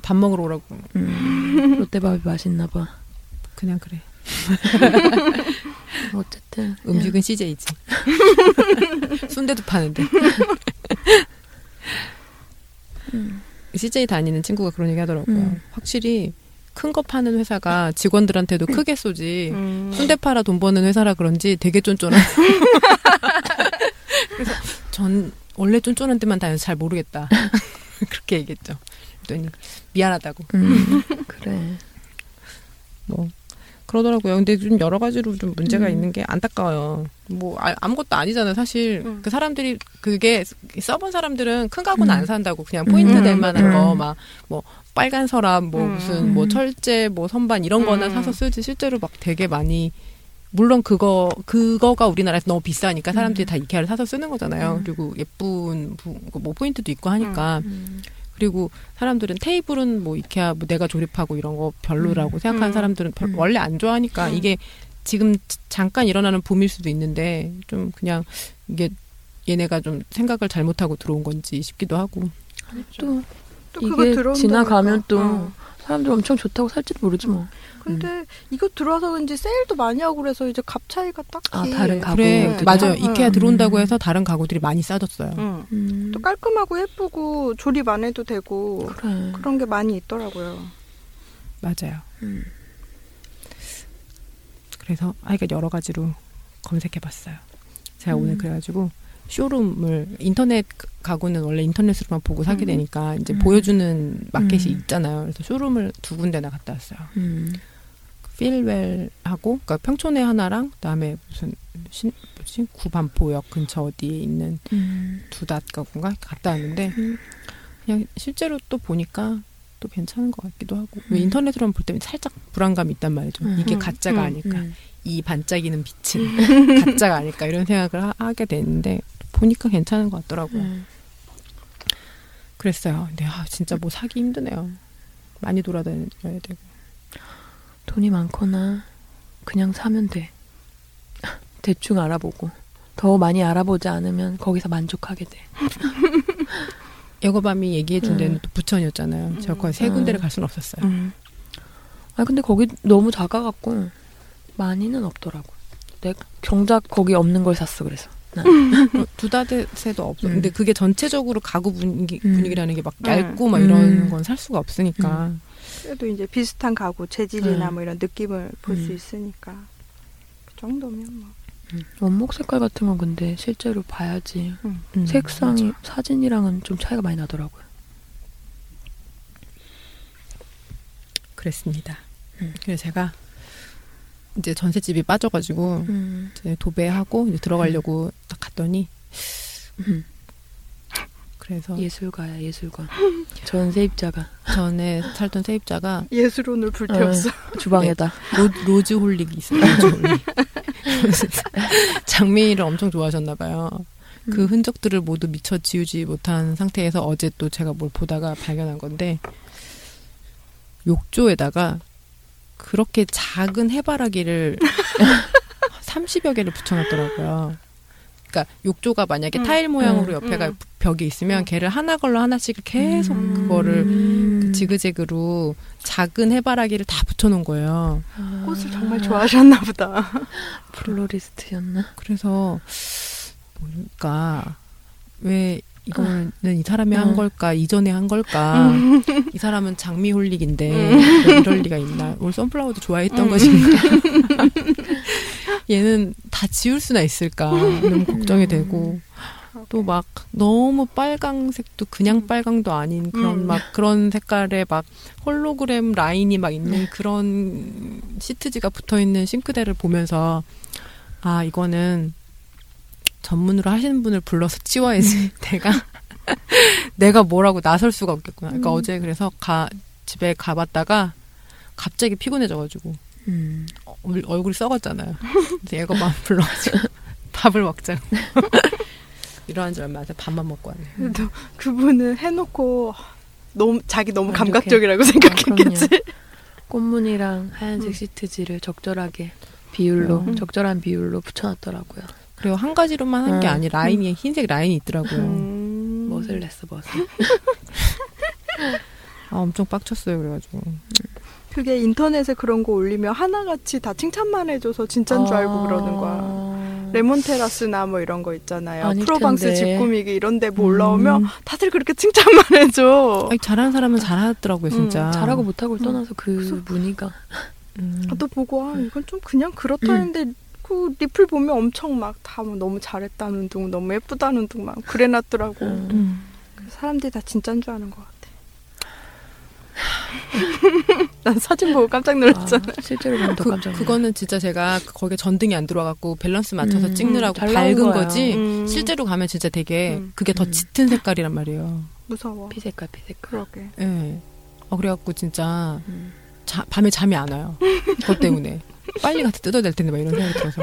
아, 밥 먹으러 오라고. 음, 롯데밥이 맛있나 봐. 그냥 그래. 어쨌든 음식은 CJ지. 순대도 파는데. 음. CJ 다니는 친구가 그런 얘기 하더라고요. 음. 확실히 큰 거 파는 회사가 직원들한테도 크게 쏘지. 음. 순대 팔아 돈 버는 회사라 그런지 되게 쫀쫀한. 그래서 전 원래 쫀쫀한 데만 다녀서 잘 모르겠다. 그렇게 얘기했죠. 그랬더니 미안하다고. 음, 그래. 뭐 그러더라고요. 근데 좀 여러 가지로 좀 문제가 음. 있는 게 안타까워요. 뭐 아, 아무것도 아니잖아요. 사실 음. 그 사람들이 그게 써본 사람들은 큰 가구는 음. 안 산다고 그냥 포인트 음. 될 만한 음. 거막 뭐 빨간 서랍 뭐 음. 무슨 뭐 음. 철제 뭐 선반 이런 거나 음. 사서 쓰지 실제로 막 되게 많이 물론 그거 그거가 우리나라에서 너무 비싸니까 사람들이 음. 다 이케아를 사서 쓰는 거잖아요. 음. 그리고 예쁜 부- 뭐 포인트도 있고 하니까 음. 그리고 사람들은 테이블은 뭐 이케아 뭐 내가 조립하고 이런 거 별로라고 생각하는 음. 사람들은 별- 음. 원래 안 좋아하니까 음. 이게 지금 지- 잠깐 일어나는 붐일 수도 있는데 좀 그냥 이게 얘네가 좀 생각을 잘못하고 들어온 건지 싶기도 하고 또또 그거 이게. 지나가면 또 어. 사람들 엄청 좋다고 살지도 모르지 뭐. 근데 이거 들어와서 그런지 세일도 많이 하고 그래서 이제 값 차이가 딱히 아, 다른 가구. 그래 가구들이 맞아요 음. 이케아 들어온다고 음. 해서 다른 가구들이 많이 싸졌어요. 응. 음, 또 깔끔하고 예쁘고 조립 안 해도 되고 그래. 그런 게 많이 있더라고요. 맞아요. 음. 그래서 아 이게 여러 가지로 검색해봤어요. 제가 음. 오늘 그래가지고 쇼룸을 인터넷 가구는 원래 인터넷으로만 보고 사게 음. 되니까 이제 음. 보여주는 마켓이 음. 있잖아요. 그래서 쇼룸을 두 군데나 갔다 왔어요. 음. 필웰하고 그러니까 평촌에 하나랑 그다음에 무슨 신 뭐지 구반포역 근처 어디에 있는 음. 두닷 가구인가 갔다 왔는데 음. 그냥 실제로 또 보니까 또 괜찮은 것 같기도 하고 왜 음. 인터넷으로만 볼 때는 살짝 불안감이 있단 말이죠. 음. 이게 음. 가짜가 음. 아닐까. 음. 이 반짝이는 빛은 가짜가 아닐까 이런 생각을 하, 게 됐는데 보니까 괜찮은 것 같더라고요. 음. 그랬어요. 근데 아, 진짜 뭐 사기 힘드네요. 많이 돌아다녀야 되고. 돈이 많거나 그냥 사면 돼. 대충 알아보고 더 많이 알아보지 않으면 거기서 만족하게 돼. 여거밤이 얘기해준 음. 데는 또 부천이었잖아요. 제가 거의 세 음. 군데를 갈 수는 없었어요. 음. 아 근데 거기 너무 작아갖고 많이는 없더라고. 내 정작 거기 없는 걸 샀어 그래서. 난. 어, 두다대세도 없어. 음. 근데 그게 전체적으로 가구 분위기, 음. 분위기라는 게막 음. 얇고 막 이런 음. 건살 수가 없으니까. 그래도 이제 비슷한 가구 재질이나 음. 뭐 이런 느낌을 볼수 음. 있으니까 그 정도면 뭐. 음. 원목 색깔 같은 건 근데 실제로 봐야지. 음, 색상이 맞아. 사진이랑은 좀 차이가 많이 나더라고요. 그랬습니다. 음. 그래서 제가 이제 전셋집이 빠져가지고 음. 이제 도배하고 이제 들어가려고 딱 갔더니 음. 그래서 예술가야 예술가. 전 세입자가 전에 살던 세입자가 예술혼을 불태웠어. 주방에다. 로, rose holic이 있어요. rose holic. 장미를 엄청 좋아하셨나 봐요. 그 음. 흔적들을 모두 미처 지우지 못한 상태에서 어제 또 제가 뭘 보다가 발견한 건데 욕조에다가 그렇게 작은 해바라기를 30여 개를 붙여놨더라고요. 그러니까 욕조가 만약에 음, 타일 모양으로 음, 옆에가 음. 벽이 있으면 걔를 하나 걸러 하나씩 계속 음. 그거를 음. 그 지그재그로 작은 해바라기를 다 붙여놓은 거예요. 아, 꽃을 정말 좋아하셨나 보다. 플로리스트였나? 그래서 뭔가 왜 이거는 이 사람이 한 음. 걸까 이전에 한 걸까 이 사람은 장미 홀릭인데 음. 왜 이럴 리가 있나 오늘 선플라워도 좋아했던 음. 것인가 얘는 다 지울 수나 있을까 너무 걱정이 음. 되고 또 막 너무 빨강색도 그냥 음. 빨강도 아닌 그런 음. 막 그런 색깔의 막 홀로그램 라인이 막 있는 그런 시트지가 붙어 있는 싱크대를 보면서 아 이거는 전문으로 하시는 분을 불러서 치워야지 내가 내가 뭐라고 나설 수가 없겠구나. 그러니까 음. 어제 그래서 가 집에 가봤다가 갑자기 피곤해져가지고 음. 어, 얼- 얼굴이 썩었잖아요. 얘가 맘 불러가지고 밥을 먹자고. 지 얼마 안 돼. 밥만 먹고 왔네. 그래도 그분은 해놓고 너무 자기 너무. 감각적이라고 생각했겠지. 꽃무늬랑 하얀색 음. 시트지를 적절하게 비율로 음. 적절한 비율로 붙여놨더라고요. 그리고 한 가지로만 한게 음. 아니라 라인이 흰색 라인이 있더라고요. 음. 멋을 냈어 멋을. 아 엄청 빡쳤어요. 그래가지고 그게 인터넷에 그런 거 올리면 하나같이 다 칭찬만 해줘서 진짠 줄 알고 그러는 거야. 레몬 테라스나 뭐 이런 거 있잖아요. 프로방스. 집 꾸미기 이런 데뭐 올라오면 음. 다들 그렇게 칭찬만 해줘. 아니, 잘하는 사람은 잘하더라고요. 진짜 음, 잘하고 못하고를 음. 떠나서 그 그래서- 무늬가 음. 또 보고 아 이건 좀 그냥 그렇다 했는데 그 리플 보면 엄청 막 다 뭐 너무 잘했다는 둥 너무 예쁘다는 둥 막 그래 놨더라고. 음. 음. 그래서 사람들이 다 진짠 줄 아는 것 같아. 난 사진 보고 깜짝 놀랐잖아. 아, 실제로 보면 더 그, 깜짝 놀라. 그거는 진짜 제가 거기에 전등이 안 들어가고 밸런스 맞춰서 음, 찍느라고 잘 나온 밝은 거야. 거지 음. 실제로 가면 진짜 되게 음. 그게 더 음. 짙은 색깔이란 말이에요. 무서워. 피색깔 피색깔. 그러게. 예. 어, 그래갖고 진짜 음. 자, 밤에 잠이 안 와요. 그것 때문에. 빨리 가서 뜯어야 될 텐데 막 이런 생각이 들어서.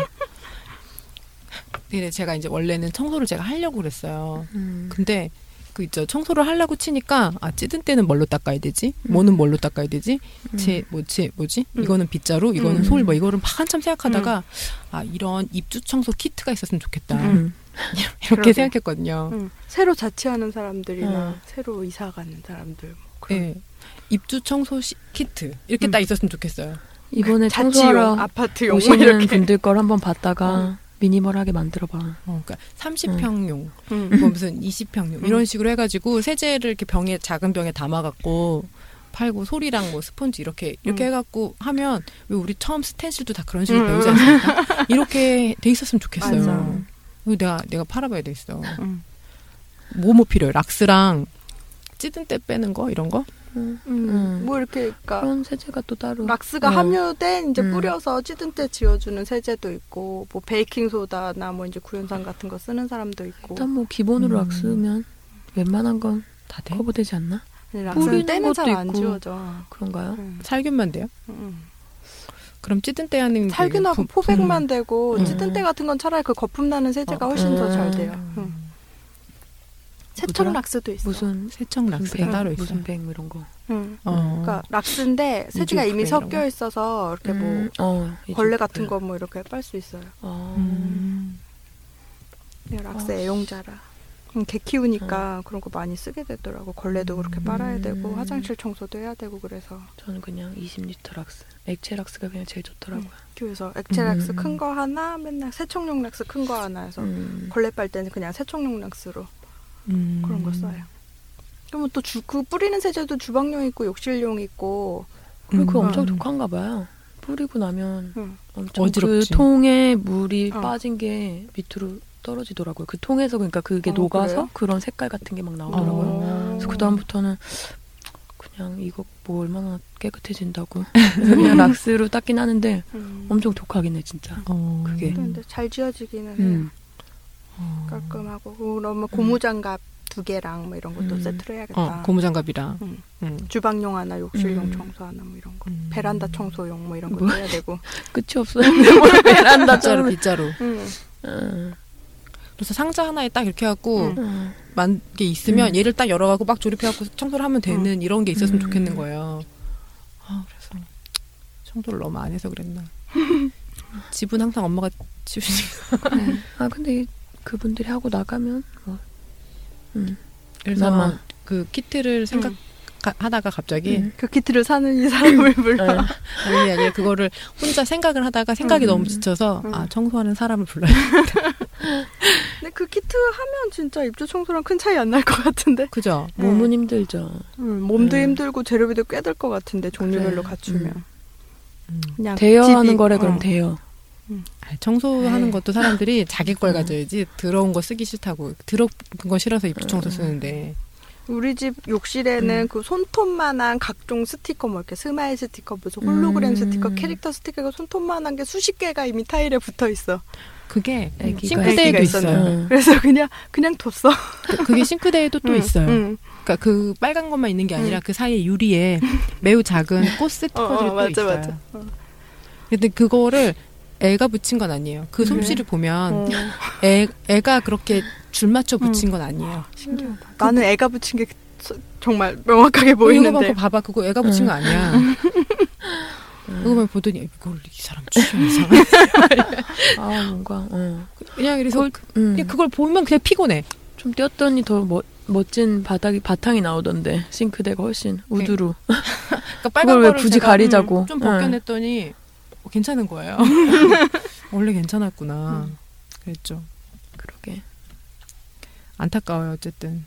근데 제가 이제 원래는 청소를 제가 하려고 그랬어요. 음. 근데 그 있죠 청소를 하려고 치니까 아 찌든 때는 뭘로 닦아야 되지? 뭐는 뭘로 닦아야 되지? 음. 제 뭐지 뭐지? 음. 이거는 빗자루, 이거는 음. 솔, 뭐 이거를 막 한참 생각하다가 아 이런 입주 청소 키트가 있었으면 좋겠다 음. 이렇게 그러게. 생각했거든요. 응. 새로 자취하는 사람들이나 어. 새로 이사 가는 사람들. 뭐 그런 예. 입주 청소 시, 키트 이렇게 음. 딱 있었으면 좋겠어요. 이번에 자취용, 청소하러 아파트 용 뭐 오시는 이렇게. 분들 걸 한번 봤다가 어. 미니멀하게 만들어봐. 어, 그러니까 30평용, 응. 뭐 무슨 20평용 이런 식으로 해가지고 세제를 이렇게 병에 작은 병에 담아갖고 팔고 소리랑 뭐 스펀지 이렇게 이렇게 음. 해갖고 하면 왜 우리 처음 스텐실도 다 그런 식으로 음. 배우지 않습니까? 이렇게 돼 있었으면 좋겠어요. 맞아. 내가 내가 팔아봐야 되겠어. 응. 뭐뭐 필요해? 락스랑 찌든 때 빼는 거 이런 거? 음. 음. 음. 뭐 이렇게 그러니까 그런 세제가 또 따로. 락스가 어. 함유된 이제 음. 뿌려서 찌든 때 지워주는 세제도 있고 뭐 베이킹 소다나 뭐 이제 구연산 같은 거 쓰는 사람도 있고 일단 뭐 기본으로 음. 락스면 웬만한 건다 돼? 커버되지 않나? 뿌리는 것도 잘안 있고. 지워져. 그런가요? 응. 살균만 돼요? 응. 그럼 찌든 때 하는 게 살균하고 부- 표백만 되고 음. 찌든 때 같은 건 차라리 그 거품 나는 세제가 어. 훨씬 더잘 음. 돼요. 응. 세척? 락스도 있어. 무슨 세척 락스가 뱅, 따로 있어. 무슨 뱅 이런 거. 응. 어. 그러니까 락스인데 세제가 이미 섞여 거? 있어서 이렇게 뭐 음, 어, 이제 벌레 같은. 거 뭐 이렇게 빨 수 있어요. 어. 음. 네, 락스 어. 애용자라. 음, 개 키우니까 그런 거 많이 쓰게 되더라고. 걸레도 그렇게 빨아야 되고 음. 화장실 청소도 해야 되고 그래서 저는 그냥 20리터 락스. 액체 락스가 그냥 제일 좋더라고요. 그래서 액체 락스 음. 큰거 하나 맨날 세척용 락스 큰 거 하나 해서 음. 걸레 빨 때는 그냥 세척용 락스로 음. 그런 거 써요. 그러면 또 그 뿌리는 세제도 주방용 있고 욕실용 있고 그리고 그거 음. 엄청 음. 독한가 봐요. 뿌리고 나면 응. 엄청 어지럽지. 그 통에 물이 어. 빠진 게 밑으로 떨어지더라고요. 그 통에서 그러니까 그게 어, 녹아서 그래요? 그런 색깔 같은 게 막 나오더라고요. 어. 그래서 그 다음부터는 그냥 이거 뭐 얼마나 깨끗해진다고 그냥 락스로 닦긴 하는데 음. 엄청 독하긴 해 진짜. 어. 그게. 근데 잘 지워지기는 해요. 음. 어. 깔끔하고 그러면 고무장갑 두 개랑 뭐 이런 것도 음. 세트로 해야겠다. 어, 고무장갑이랑. 음. 음. 주방용 하나, 욕실용 음. 청소 하나 뭐 이런 거. 음. 베란다 청소용 뭐 이런 것도 뭐? 해야 되고. 끝이 없어요. 뭘 베란다 빗자루, 자루. 빗자루. 응. 응. 그래서 상자 하나에 딱 이렇게 해갖고 음. 응. 만게 있으면 음. 얘를 딱 열어갖고 막 조립해갖고 청소를 하면 되는 이런 게 있었으면 음. 좋겠는 거예요. 아 그래서 청소를 너무 안 해서 그랬나. 집은 항상 엄마가 치우시니까. 그래. 아 근데 이- 그분들이 하고 나가면 뭐 음. 그래서. 그 키트를 생각 하다가 갑자기 음. 그 키트를 사는 이 사람을 불러. 네. 아니 아니 그거를 혼자 생각을 하다가 생각이 음. 너무 지쳐서 음. 아 청소하는 사람을 불러야 근데 그 키트 하면 진짜 입주 청소랑 큰 차이 안 날 것 같은데. 그죠? 몸은 힘들죠. 음, 몸도 음. 힘들고 재료비도 꽤 들 것 같은데 종류별로 그래. 갖추면. 음. 그냥 대여하는 집이- 거래 그럼 어. 대여. 아니, 청소하는 에이. 것도 사람들이 자기 걸 음. 가져야지 더러운 거 쓰기 싫다고 더러운 거 싫어서 입주 청소 음. 쓰는데 우리 집 욕실에는 음. 그 손톱만한 각종 스티커 뭐 이렇게 스마일 스티커 무슨 홀로그램 음. 스티커 캐릭터 스티커가 손톱만한 게 수십 개가 이미 타일에 붙어 있어. 그게 애기가- 싱크대에도 애기가 있어요. 응. 그래서 그냥 그냥 뒀어. 그- 그게 싱크대에도 또 응, 있어요. 응. 그러니까 그 빨간 것만 있는 게 아니라 그 사이에 유리에 매우 작은 꽃 어, 스티커들이 어, 또 맞아 있어요. 맞아. 어. 근데 그거를 애가 붙인 건 아니에요. 그 솜씨를 보면 어, 애, 애가 그렇게 줄 맞춰 붙인 건 아니에요. 신기하다. 나는 애가 붙인 게 서- 정말 명확하게 이거 보이는데. 봐, 봐봐. 그거 애가 붙인 응. 거 아니야. 음. 그거만 보더니 이걸 이 사람 취향 이상. 아 뭔가. 어. 그냥 그래서 그걸, 음. 그냥 그걸 보면 그냥 피곤해. 좀 띄었더니 더 멋, 멋진 바닥이 바탕이 나오던데 싱크대가 훨씬 우드로. 그러니까 그걸 왜 거를 굳이 제가 가리자고? 좀 응. 벗겨냈더니 어, 괜찮은 거예요. 원래 괜찮았구나. 그랬죠. 그러게. 안타까워요. 어쨌든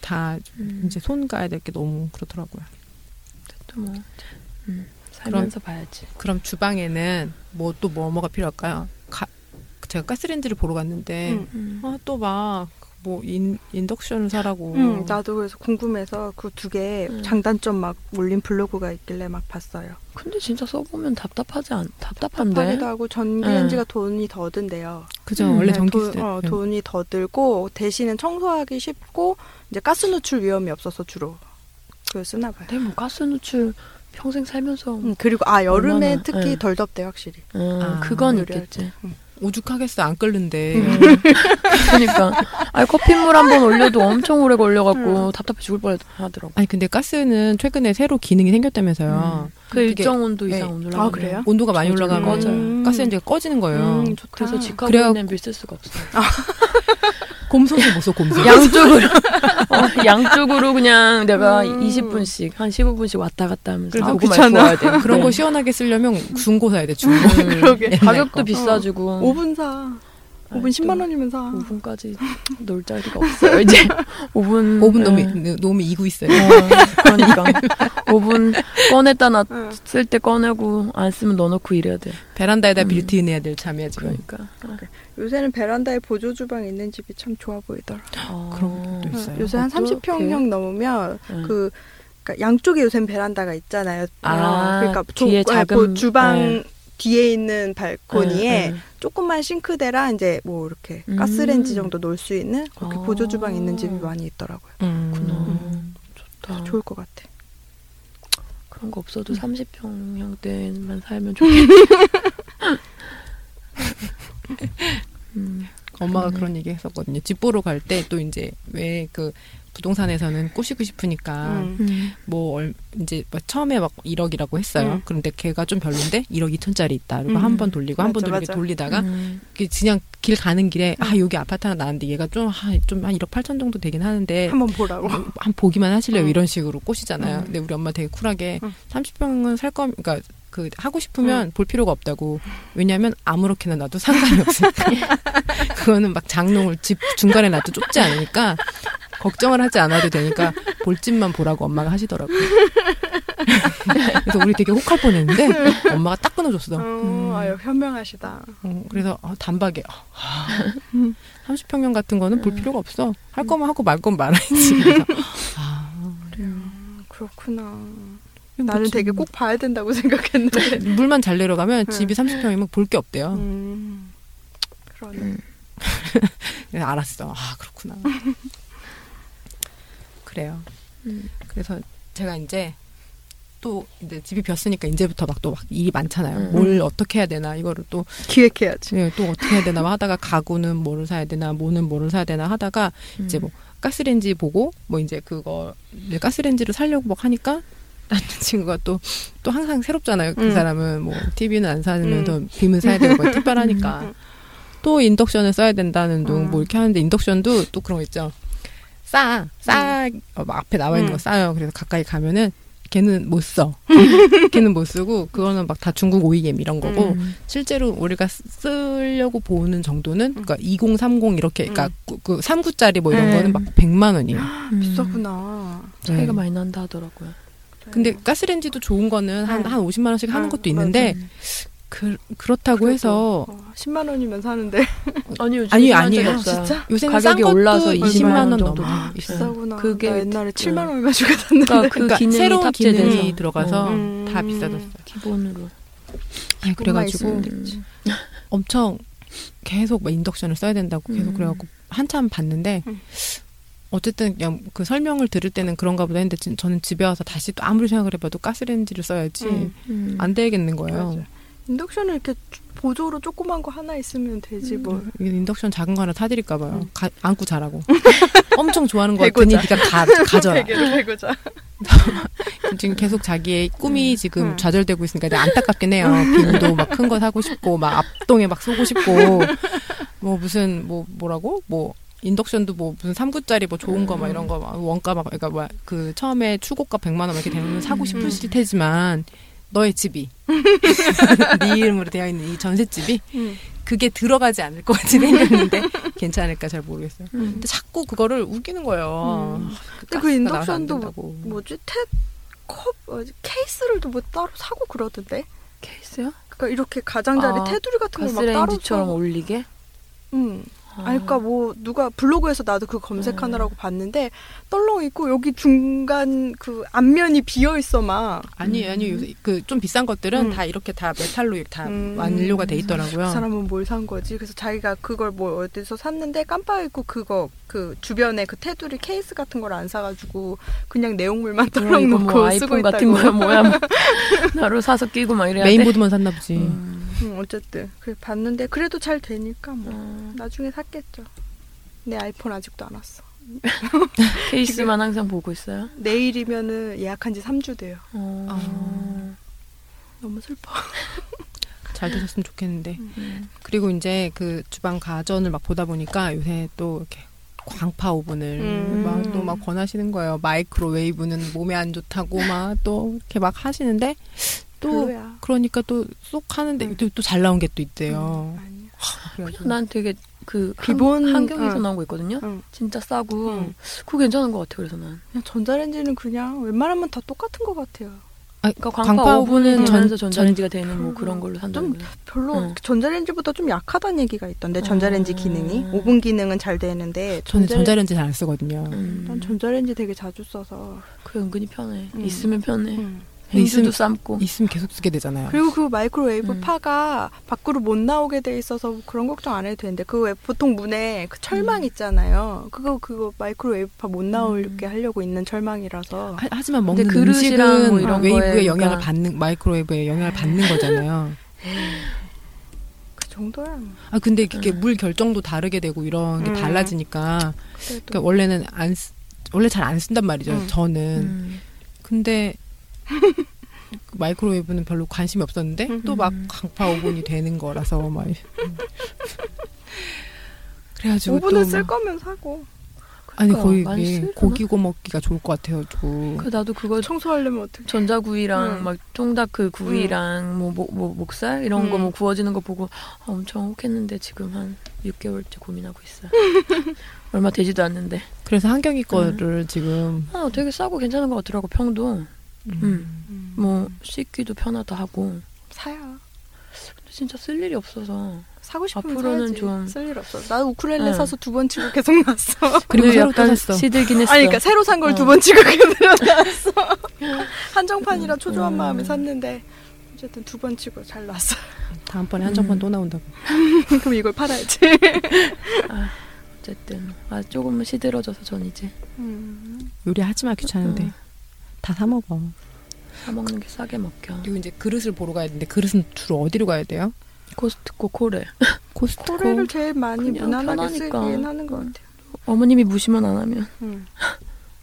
다 음. 이제 손 가야 될 게 너무 그렇더라고요. 또 뭐. 음. 살면서 봐야지. 그럼 주방에는 뭐 또뭐 뭐가 필요할까요? 가, 제가 가스레인지를 보러 갔는데 응. 음. 아또 막 뭐 인덕션을 사라고. 응, 나도 그래서 궁금해서 그 두개 음. 장단점 막 올린 블로그가 있길래 막 봤어요. 근데 진짜 써보면 답답하지 않? 답답한데. 답하기도 하고 전기레인지가 돈이 더 든대요. 그죠. 음, 원래 네, 전기 돈, 어, 돈이 더 들고 대신에 청소하기 쉽고 이제 가스 누출 위험이 없어서 주로 그걸 쓰나 봐요. 근데 뭐 가스 누출 평생 살면서. 음, 그리고 아 여름에 얼마나, 특히 네. 덜 덥대 확실히. 음, 아, 그건 있겠지. 오죽하겠어 안 끓는데. 음. 그러니까 아니 커피물 한 번 올려도 엄청 오래 걸려갖고 음. 답답해 죽을 뻔하더라고. 아니 근데 가스는 최근에 새로 기능이 생겼다면서요. 음. 그 일정 온도 네. 이상 올라가면 아, 그래요? 온도가 많이 올라가면 꺼져요. 가스레인지가 꺼지는 거예요. 음, 좋다. 그래서 직화구 그래갖고- 냄비 쓸 수가 없어. 곰솥도 못써 곰솥. 양쪽으로 어, 양쪽으로 그냥 내가 음. 20분씩 한 15분씩 왔다 갔다 하면서 그래서 귀찮아. 돼. 그런 네. 거 시원하게 쓰려면 중고 사야 돼 중고. 음, 그러게. 옛날 가격도 거. 비싸지고 오븐 사. 오븐 10만 원이면 사. 오븐까지 놓을 자리가 없어요. 이제 오븐 오븐 네. 너무 너무 이고 있어요. 어, 그러니까 오븐 꺼냈다 응. 놨을 때 꺼내고 안 쓰면 넣어놓고 이래야 돼. 베란다에다 음. 빌트인 해야 될 참이야 지금. 그러니까 요새는 베란다에 보조 주방 있는 집이 참 좋아 보이더라. 어. 그런 것도 있어요. 요새 한 어떻게? 30평형 넘으면 응. 그 그러니까 양쪽에 요새 베란다가 있잖아요. 아, 그러니까 뒤에 조- 작은- 보- 주방 네. 뒤에 있는 발코니에 응, 응. 조그만 싱크대랑 이제 뭐 이렇게 음. 가스레인지 정도 놓을 수 있는 그렇게 아. 보조 주방 있는 집이 많이 있더라고요. 음. 그렇구나. 좋다. 좋을 것 같아. 그런 거 음. 없어도 30평형 때만 살면 좋겠다. 음. 엄마가 그러네. 그런 얘기 했었거든요. 집 보러 갈 때 또 이제 왜 그 부동산에서는 꼬시고 싶으니까 음. 음. 뭐 얼, 이제 뭐 처음에 막 1억이라고 했어요. 음. 그런데 걔가 좀 별론데 1억 2천짜리 있다. 그리고 음. 한번 돌리고 한 번 돌리고 맞아. 돌리다가 음. 그 그냥 길 가는 길에 아 여기 아파트 하나 나왔는데 얘가 좀좀한 1억 8천 정도 되긴 하는데 한번 보라고. 한 보기만 하실래요? 음. 이런 식으로 꼬시잖아요. 음. 근데 우리 엄마 되게 쿨하게 음. 30평은 살 거면 그러니까 그 하고 싶으면 볼 필요가 없다고. 왜냐하면 아무렇게나 놔도 상관이 없으니까. 그거는 막 장롱을 집 중간에 놔도 좁지 않으니까 걱정을 하지 않아도 되니까 볼 집만 보라고 엄마가 하시더라고요. 그래서 우리 되게 혹할 뻔했는데 엄마가 딱 끊어줬어. 어, 음. 아유 현명하시다. 어, 그래서 어, 단박에 아, 30평형 같은 거는 볼 필요가 없어. 할 거면 하고 말 거면 말아야지. 그래서 아, 음, 그렇구나. 뭐 나는 지- 되게 꼭 봐야 된다고 생각했는데. 물만 잘 내려가면 음. 집이 30평이면 볼 게 없대요. 음, 그러네. 음. 알았어. 아 그렇구나. 그래요. 음. 그래서 제가 이제 또 이제 집이 비었으니까 이제부터 막 또 막 일이 많잖아요. 음. 뭘 어떻게 해야 되나 이거를 또, 기획해야지. 예, 또 어떻게 해야 되나 하다가 가구는 뭐를 사야 되나 뭐는 뭐를 사야 되나 하다가 이제 뭐 가스레인지 보고 뭐 이제 그거 가스레인지를 살려고 막 하니까 남자친구가 또 또 항상 새롭잖아요. 그 음. 사람은 뭐 TV는 안 사면서 빔은 사야 되고 뭐 특별하니까 음. 또 인덕션을 써야 된다는 둥 음. 뭐 이렇게 하는데 인덕션도 또 그런 거 있죠. 싸, 싸, 어, 막 앞에 나와 있는 음. 거 싸요. 그래서 가까이 가면은 걔는 못 써. 걔는 못 쓰고 그거는 막 다 중국 OEM 이런 거고 음. 실제로 우리가 쓰- 쓰려고 보는 정도는 그러니까 2030 이렇게 그러니까 그, 그 3구짜리 뭐 이런 네. 거는 막 100만 원이에요. 음. 비싸구나. 차이가 네. 많이 난다 하더라고요. 근데 가스레인지도 좋은 거는 한, 응. 한 50만 원씩 하는 응, 것도 있는데 그, 그렇다고 해서 어, 10만 원이면 사는데 아니 요즘 아니, 없어요. 진짜? 요새는 가격이 올라서 20만 20만 원. 정도 있어요. 비싸구나. 그게 나 옛날에 그- 7만 원이면 주고 샀는데. 그러니까 그 그러니까 기능이 새로운 탑재돼서 기능이 들어가서 음. 다 비싸졌어요. 기본으로. 아니, 그래가지고 됐지. 엄청 계속 막 인덕션을 써야 된다고 계속 음. 그래갖고 한참 봤는데 음. 어쨌든 그냥 그 설명을 들을 때는 그런가 보다 했는데 진- 저는 집에 와서 다시 또 아무리 생각을 해봐도 가스레인지를 써야지 음. 음. 안 되겠는 거예요. 맞아. 인덕션은 이렇게 보조로 조그만 거 하나 있으면 되지 음. 뭐. 이게 인덕션 작은 거 하나 사드릴까 봐요. 음. 가- 안고 자라고. 엄청 좋아하는 거 배고자. 같으니 네가 가, 가져라. 베고자. 지금 계속 자기의 꿈이 지금 음. 좌절되고 있으니까 되게 안타깝긴 해요. 빈도 막 큰 거 사고 싶고 막 앞동에 막 쏘고 싶고 뭐 무슨 뭐 뭐라고 뭐 인덕션도 뭐 무슨 3구짜리 뭐 좋은 거 막 이런 거 막 원가 막 그러니까 뭐그 처음에 추고가 100만 원 이렇게 되면 사고 싶으실 테지만 너의 집이 네 이름으로 되어 있는 이 전셋집이 음. 그게 들어가지 않을 것 같이 생겼는데 괜찮을까 잘 모르겠어요. 음. 근데 자꾸 그거를 우기는 거예요. 음. 아, 근데 그 인덕션도. 뭐지? 탭컵 뭐지? 케이스를 또 뭐 따로 사고 그러던데. 케이스요? 그러니까 이렇게 가장자리 아, 테두리 같은 거막 따로 사. 올리게? 응. 아니, 그러니까 뭐 누가 블로그에서 나도 그 검색하느라고 봤는데 떨렁 있고 여기 중간 그 앞면이 비어 있어 막. 아니 음. 아니 요새 그좀 비싼 것들은 음. 다 이렇게 다 메탈로 이렇게 다 음. 완료가 돼 있더라고요. 그 사람은 뭘 산 거지? 그래서 자기가 그걸 뭐 어디서 샀는데 깜빡 잊고 그거 그 주변에 그 테두리 케이스 같은 걸 안 사가지고 그냥 내용물만 떨렁 이거 놓고 뭐 아이폰. 같은 거야 뭐야 뭐. 나로 사서 끼고 막 이래야 돼? 메인보드만 샀나 보지. 음. 응, 어쨌든 그 봤는데 그래도 잘 되니까 뭐 어. 나중에 샀겠죠. 내 아이폰 아직도 안 왔어. 케이스만 항상 보고 있어요? 내일이면은 예약한 지 3주 돼요. 어. 아. 너무 슬퍼. 잘 되셨으면 좋겠는데. 음. 그리고 이제 그 주방 가전을 막 보다 보니까 요새 또 이렇게 광파 오븐을 음. 막또 막 권하시는 거예요. 마이크로웨이브는 몸에 안 좋다고 막 또 이렇게 막 하시는데 또 별로야. 그러니까 또 쏙 하는데 음. 또잘 나온 게 또 있대요. 아니야. 그래가지고 난 되게 그 기본- 한, 한경에서 응. 나온 거 있거든요. 응. 진짜 싸고 응. 그거 괜찮은 것 같아. 그래서 난. 그냥 전자레인지는 그냥 웬만하면 다 똑같은 것 같아요. 아, 그러니까 광파 광파 오븐은 오븐은 전- 되면서 전자레인지가 되는 뭐 음. 그런 걸로 거예요. 별로 응. 전자레인지보다 좀 약하다는 얘기가 있던데 전자레인지 어. 기능이 오븐 기능은 잘 되는데 저는 전자레- 전자레인지 잘 안 쓰거든요. 음. 난 전자레인지 되게 자주 써서 그게 은근히 편해. 음. 있으면 편해. 음. 있으면- 삶고. 있으면 계속 쓰게 되잖아요. 그리고 그 마이크로웨이브 음. 파가 밖으로 못 나오게 돼 있어서 그런 걱정 안 해도 되는데 그왜 보통 문에 그 철망 음. 있잖아요. 그거 그거 마이크로웨이브 파 못 나오게 음. 하려고 있는 철망이라서 하, 근데 먹는 그릇이랑 뭐 이런 웨이브의 영향을 그러니까- 받는 마이크로웨이브의 영향을 받는 거잖아요. 그 정도야. 아 근데 그게 음. 물 결정도 다르게 되고 이런 게 음. 달라지니까 그러니까 원래는 안 쓰, 원래 잘 안 쓴단 말이죠. 음. 저는 음. 근데 그 마이크로웨이브는 별로 관심이 없었는데 음. 또막 강파 오븐이 되는 거라서 막 그래가지고 오븐을 또쓸 막, 거면 사고 그러니까 아니 거의 많이 이게 쓰려나? 고기 구워 먹기가 좋을 것 같아가지고 그 나도 그거 청소하려면 어떻게? 전자구이랑 음. 막 쫑다크 구이랑 뭐, 뭐, 뭐 목살 이런 거 음. 뭐 구워지는 거 보고 아, 엄청 혹했는데 지금 한 6개월째 고민하고 있어요. 얼마 되지도 않는데. 그래서 한경이 거를 지금 아, 되게 싸고 괜찮은 것 같더라고 평도. 음. 음. 뭐 씻기도 편하다 하고. 사야. 근데 진짜 쓸 일이 없어서. 사고 싶으면 앞으로는 사야지. 좀- 쓸 일 없어. 나 우쿨렐레 응. 사서 두 번 치고 계속 났어. 그리고 새로 샀어. 시들긴 했어. 아니 그러니까 새로 산 걸두 어. 번 치고 계속 났어. 한정판이라 초조한 음. 마음에 샀는데 어쨌든 두 번 치고 잘 났어. 다음번에 한정판 음. 또 나온다고. 그럼 이걸 팔아야지. 어쨌든 아 조금은 시들어져서 전 이제 음. 요리하지 마 귀찮은데 음. 다 사 먹어. 사 먹는 게 싸게 먹겨. 그리고 이제 그릇을 보러 가야 되는데 그릇은 주로 어디로 가야 돼요? 코스트코 코레. 코스트코. 코레를 제일 많이 무난하게 편하니까. 쓰긴 하는 것 같아요. 어머님이 무시만 안 하면 음.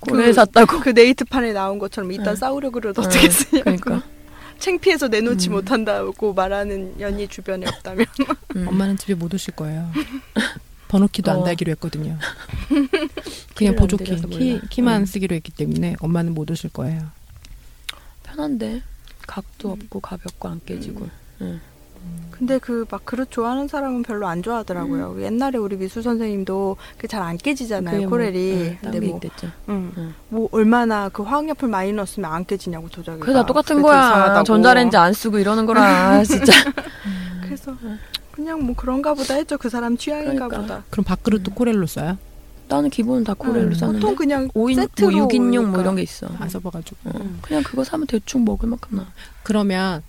코레에 그- 샀다고. 그 네이트판에 나온 것처럼 이딴 응. 싸우려 그래도 응, 어떻게 쓰냐고. 그러니까. 창피해서 내놓지 음. 못한다고 말하는 연이 주변에 없다면. 음. 엄마는 집에 못 오실 거예요. 번호키도 안 어. 달기로 했거든요. 그냥 안 보조키 키. 키만 음. 쓰기로 했기 때문에 엄마는 못 오실 거예요. 편한데 각도 없고 가볍고 안 깨지고. 응. 근데 그 막 그릇 좋아하는 사람은 별로 안 좋아하더라고요. 옛날에 우리 미술 선생님도 그 잘 안 깨지잖아요. 뭐, 코렐이. 응, 근데 딴게 뭐, 됐죠. 응. 응. 뭐 얼마나 그 화학약품 많이 넣었으면 안 깨지냐고 도자기가. 그게 다 똑같은 거야. 전자레인지 안 쓰고 이러는 거라 진짜. 그래서 그냥 뭐 그런가 보다 했죠. 그 사람 취향인가 그러니까. 보다. 그럼 밥그릇도 코렐로 써요? 나는 기본은 다 코렐로 음. 썼는데. 보통 그냥 5인, 세트로 뭐 6인용 뭐 오니까. 이런 게 있어. 안 써봐가지고. 어, 음. 그냥 그거 사면 대충 먹을 만큼 나. 그러면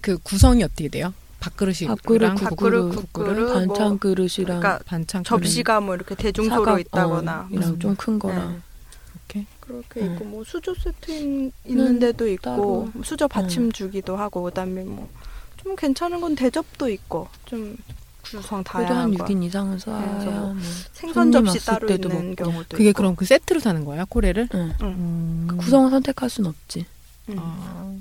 그 구성이 어떻게 돼요? 밥그릇이 밥그릇, 국그릇, 국그릇, 국그릇, 국그릇, 반찬 뭐, 그릇이랑 그러니까 반찬 접시가 뭐 이렇게 대중소로 사각, 있다거나 어, 이랑 좀 큰 거랑 네. 이렇게 그렇게 음. 있고 뭐 수저 세트 있- 있는 데도 있고 따로. 수저 받침 주기도 하고 그다음에 뭐 좀 괜찮은 건 대접도 있고 좀 구성 그래도 한 다양한 거 6인 이상은 써야 그래서 뭐 뭐. 생선 접시 따로 때도 있는 먹고. 경우도 그게 있고. 그럼 그 세트로 사는 거야 코렐을? 응. 음. 그 구성을 선택할 순 없지. 음. 아.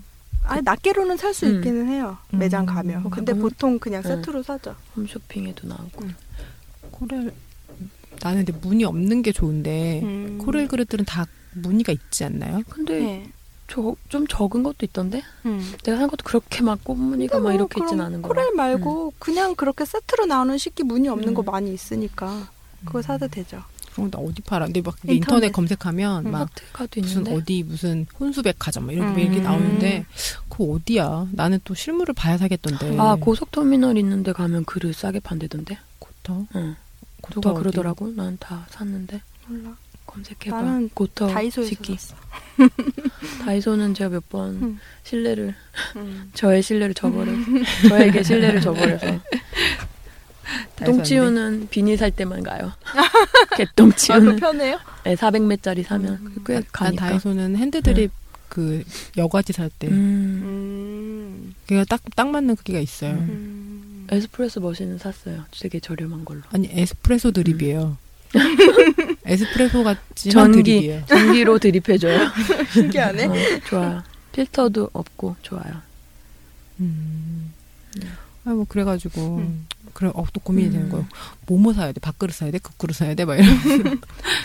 아니 낱개로는 살수 음. 있기는 해요 음. 매장 가면 근데 그건- 보통 그냥 네. 세트로 사죠 홈쇼핑에도 나오고. 음. 코렐 나는 근데 무늬 없는 게 좋은데 음. 코렐 그릇들은 다 무늬가 있지 않나요? 근데 네. 저, 좀 적은 것도 있던데? 음. 내가 산 것도 그렇게 막 꽃무늬가 근데 막뭐 이렇게 있진 않은 거. 코렐 말고 그냥 그렇게 세트로 나오는 식기 무늬 없는 음. 거 많이 있으니까 그거 사도 되죠 그럼 나 어디 팔아? 근데 막 인터넷, 인터넷. 검색하면 음. 막 무슨 있는데. 어디 무슨 혼수백화점 막 이렇게 음. 이렇게 나오는데 그거 어디야? 나는 또 실물을 봐야 사겠던데. 아 고속터미널 있는데 가면 그릇 싸게 판대던데. 고터? 응. 고터? 그러더라고. 난 다 샀는데 몰라 검색해봐. 나는 고터 다이소에서 식기. 샀어 다이소는 제가 몇번 음. 신뢰를 음. 저의 신뢰를 저버려 저에게 신뢰를 저버려서 다이소 똥 치우는 비닐 살 때만 가요. 개똥 아, 그 치우는 편해요? 네, 400매짜리 사면 음. 꽤난 가니까. 다이소는 핸드드립 그 여과지 살 때 음. 음. 그게 딱, 딱 맞는 크기가 있어요. 음. 음. 에스프레소 머신은 샀어요. 되게 저렴한 걸로. 아니 에스프레소 드립이에요. 에스프레소 같지만 전기 드립이에요. 전기로 드립해줘요. 신기하네 어, 좋아요. 필터도 없고 좋아요. 음. 네. 아뭐 그래가지고 음. 그래 어 또 고민이 음. 되는 거예요. 뭐뭐 사야 돼? 밥그릇 사야 돼? 국그릇 사야 돼? 막 이런.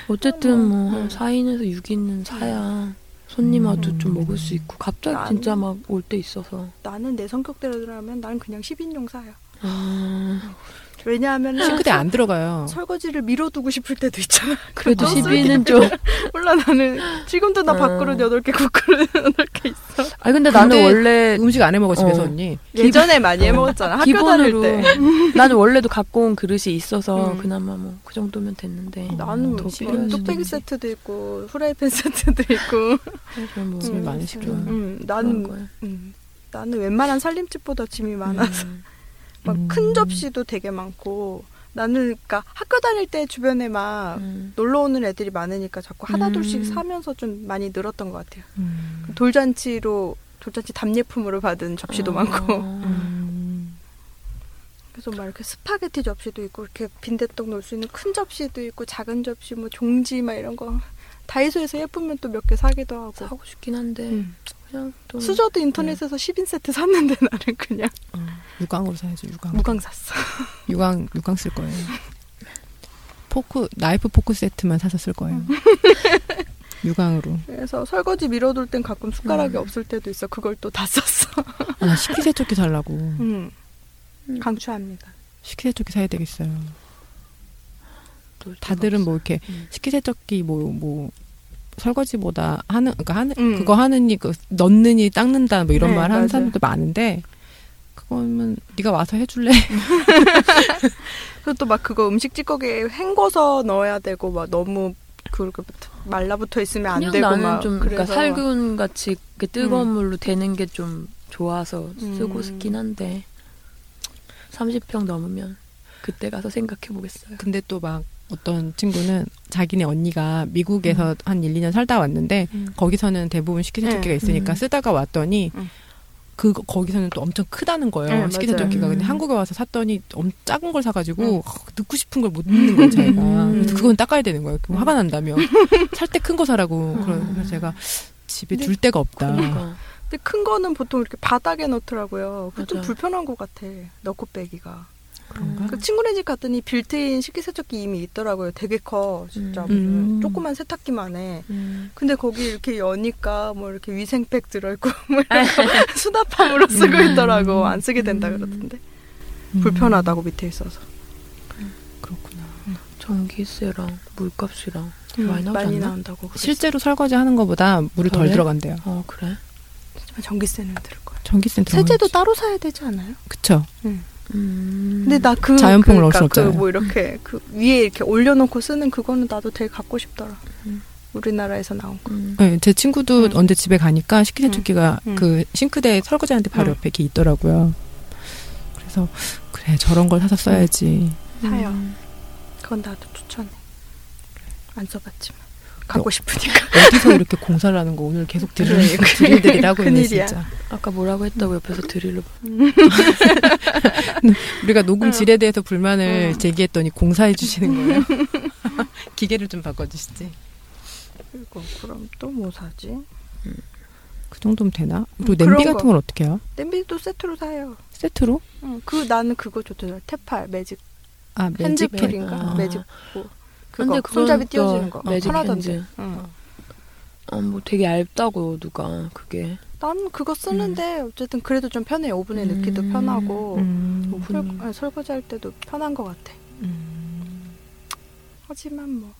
어쨌든 뭐 음. 한 4인에서 6인은 사야 손님 와도 음. 좀 먹을 수 있고 갑자기 난- 진짜 막 올 때 있어서 나는 내 성격대로라면 난 그냥 10인용 사요 아, 왜냐하면 싱크대 안 들어가요. 설거지를 미뤄두고 싶을 때도 있잖아 그래도 그렇죠. 12는 좀 몰라 나는 지금도 나 어. 밥그릇 8개 국그릇 8개 있어 아니 근데 나는 근데 원래 음식 안 해 먹어 집에서 어. 언니. 예전에 많이 어. 해먹었잖아 학교 다닐 때 나는 원래도 갖고 온 그릇이 있어서 음. 그나마 뭐 그 정도면 됐는데 나는 더뭐 뚝배기. 세트도 있고 프라이팬 세트도 있고 그래서 뭐 짐이 음, 많으시구나. 음, 나는. 음, 나는 웬만한 살림집보다 짐이 많아서 음. 막 음. 큰 접시도 되게 많고 나는 그러니까 학교 다닐 때 주변에 막 음. 놀러 오는 애들이 많으니까 자꾸 하나 둘씩 음. 사면서 좀 많이 늘었던 것 같아요. 음. 돌잔치로 돌잔치 답례품으로 받은 접시도 어. 많고 음. 그래서 막 이렇게 스파게티 접시도 있고 이렇게 빈대떡 넣을 수 있는 큰 접시도 있고 작은 접시 뭐 종지 막 이런 거 다이소에서 예쁘면 또 몇 개 사기도 하고 사고 싶긴 한데 음. 그냥 또 수저도 인터넷에서 10인 세트 샀는데 나는 그냥 어, 유광으로 사야죠 유광. 무광 샀어. 유광 유광 쓸 거예요. 포크 나이프 포크 세트만 사서 쓸 거예요. 유광으로. 그래서 설거지 미뤄둘 땐 가끔 숟가락이 음. 없을 때도 있어. 그걸 또 다 썼어. 아, 나 식기세척기 살라고. 음, 음. 강추합니다. 식기세척기 사야 되겠어요. 또 다들은 뭐 이렇게 음. 식기세척기 뭐뭐 설거지보다 하는 그러니까 하는 음. 그거 하느니 그 넣느니 닦는다 뭐 이런 네, 말 하는 맞아요. 사람들도 많은데 그거면 네가 와서 해줄래? 그리고 또 막 그거 음식 찌꺼기에 헹궈서 넣어야 되고 막 너무 그렇게 말라붙어 있으면 안 되고 나는 막좀 그러니까 그래서 살균 같이 그 뜨거운 음. 물로 데는 게 좀 좋아서 쓰고 음. 싶긴 한데 30평 넘으면 그때 가서 생각해 보겠어요. 근데 또 막 어떤 친구는 자기네 언니가 미국에서 한 1, 2년 살다 왔는데 음. 거기서는 대부분 식기세척기가 네. 있으니까 음. 쓰다가 왔더니 음. 그 거기서는 또 엄청 크다는 거예요 네, 식기세척기가 맞아요. 근데 음. 한국에 와서 샀더니 엄 작은 걸 사가지고 음. 어, 넣고 싶은 걸 못 넣는 거예요 자기가 음. 그래서 그건 닦아야 되는 거예요 음. 화가 난다며 살 때 큰 거 사라고 음. 그래서 제가 집에 둘 데가 없다 그러니까 근데 큰 거는 보통 이렇게 바닥에 넣더라고요. 그게 좀 맞아. 불편한 것 같아. 넣고 빼기가. 그런가? 그 친구네 집 갔더니 빌트인 식기세척기 이미 있더라고요. 되게 커 진짜 음. 무슨 음. 조그만 세탁기만 해. 음. 근데 거기 이렇게 여니까 뭐 이렇게 위생팩 들어있고 뭐 이렇게 수납함으로 쓰고 음. 있더라고. 안 쓰게 된다 그러던데. 음. 불편하다고 밑에 있어서. 그렇구나. 전기세랑 물값이랑 음, 많이 많이? 나온다고. 그랬어. 실제로 설거지 하는 것보다 물이 덜 그래? 들어간대요. 어 그래? 전기세는 들을 거야. 전기세 세제도 따로 사야 되지 않아요? 그쵸. 음. 근데 나 그 자연풍을 넣을 순 없잖아요. 그뭐 이렇게 그 위에 이렇게 올려놓고 쓰는 그거는 나도 되게 갖고 싶더라. 음. 우리나라에서 나온 거. 음. 네, 제 친구도 음. 언제 집에 가니까 식기세척기가 음. 그 싱크대 설거지하는데 바로 음. 옆에 이렇게 있더라고요. 그래서 그래 저런 걸 사서 써야지. 사요. 음. 그건 나도 추천해. 안 써봤지만 갖고 어. 싶으니까. 어디서 이렇게 공사를 하는 거 오늘 계속 드릴 드릴들이라고 있네 큰일이야. 진짜. 아까 뭐라고 했다고 옆에서 드릴로 우리가 녹음 질에 대해서 불만을 음. 제기했더니 공사해 주시는 거예요. 기계를 좀 바꿔주시지. 그리고 그럼 또 뭐 사지? 그 정도면 되나? 그리고 음, 냄비 같은 거. 건 어떻게 해요? 냄비도 세트로 사요. 세트로? 응, 그 나는 그거 좋더라. 테팔 매직 아 핸즈필인가 아. 매직 뭐 그거 손잡이 또 띄워지는 거 매직 편하던데. 응. 어, 뭐 되게 얇다고 누가 그게 나는 그거 쓰는데 어쨌든 그래도 좀 편해. 오븐에 음. 넣기도 편하고 음. 설, 오븐. 아니, 설거지할 때도 편한 것 같아. 음. 하지만 뭐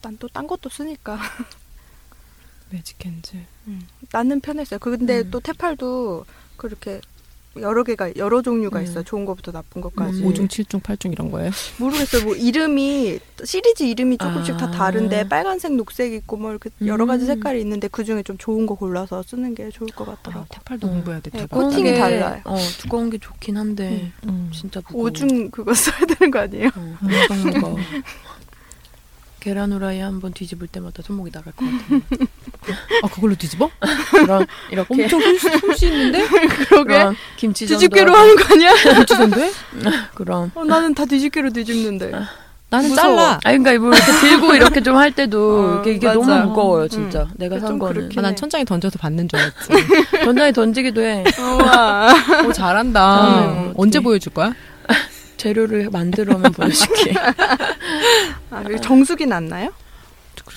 난 또 딴 것도 쓰니까 매직 핸즈. 나는 편했어요. 근데 음. 또 테팔도 그렇게 여러 개가 여러 종류가 음. 있어요. 좋은 것부터 나쁜 것까지. 음. 5중, 7중, 8중 이런 거예요? 모르겠어요. 뭐 이름이 시리즈 이름이 조금씩 다 아. 다른데 빨간색, 녹색 있고 뭐 이렇게 여러 가지 음. 색깔이 있는데 그 중에 좀 좋은 거 골라서 쓰는 게 좋을 것 아, 같더라고. 테팔도 음. 공부해야 돼. 네. 코팅이 달라요. 어 두꺼운 게 좋긴 한데 음. 진짜 무거워. 오중 그거 써야 되는 거 아니에요? 어. 계란 후라이 한 번 뒤집을 때마다 손목이 나갈 것 같아. 아 그걸로 뒤집어? 그럼 이렇게 엄청 솜씨, 솜씨 있는데? 그러게. 김치 뒤집개로 하는 거 아니야? 멋지던데? 그럼 어, 나는 다 뒤집개로 뒤집는데. 나는 무서워. 잘라. 아 그러니까 뭐 이렇게 들고 이렇게 좀 할 때도 어, 이게, 이게. 너무 무거워요 진짜. 내가 좀산 거는 아, 난 해. 천장에 던져서 받는 줄 알았지. 전자에 던지기도 해. 우와. 오, 잘한다. 잘하네. 언제 보여줄 거야? 재료를 만들어면 보여줄게. 아, 여기 정수기 났나요?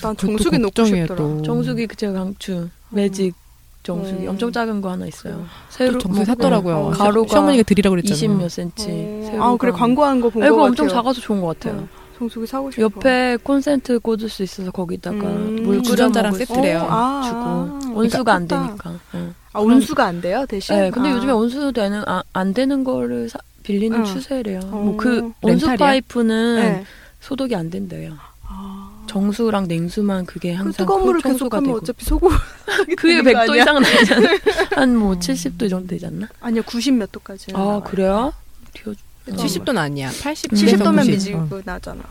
난 정수기 놓고 싶더라. 또. 정수기 그 제가 강추 매직 정수기 음. 엄청 작은 거 하나 있어요. 또 새로 정수기 뭐, 샀더라고요. 어, 가로가 시어머니가 드리라고 그랬잖아. 20몇 센치. 어. 세로가. 아, 그래 광고하는 거본 아, 거 이거 같아요. 엄청 작아서 좋은 것 같아요. 어, 정수기 사고 싶어. 옆에 콘센트 꽂을 수 있어서 거기다가 음. 물 주전자랑 세트래요. 어, 아, 주고 아. 온수가 안 좋다. 되니까. 응. 아, 온수가 안 돼요 대신? 네, 근데 아. 요즘에 온수 되는 아, 안 되는 거를 사- 빌리는 응. 추세래요. 어. 뭐그 온수? 파이프는 네. 소독이 안 된대요. 아. 정수랑 냉수만 그게 그 항상 뜨거운 물을 청소가 하면 되고. 어차피 소금 그게 되는 거 100도 아니야? 이상 되잖아. 한뭐 70도 정도 되지 않나? 아니요 90 몇 도까지 아, 그래요? 튀어 70도는 아니야. 80, 70도면 90. 미지고 나잖아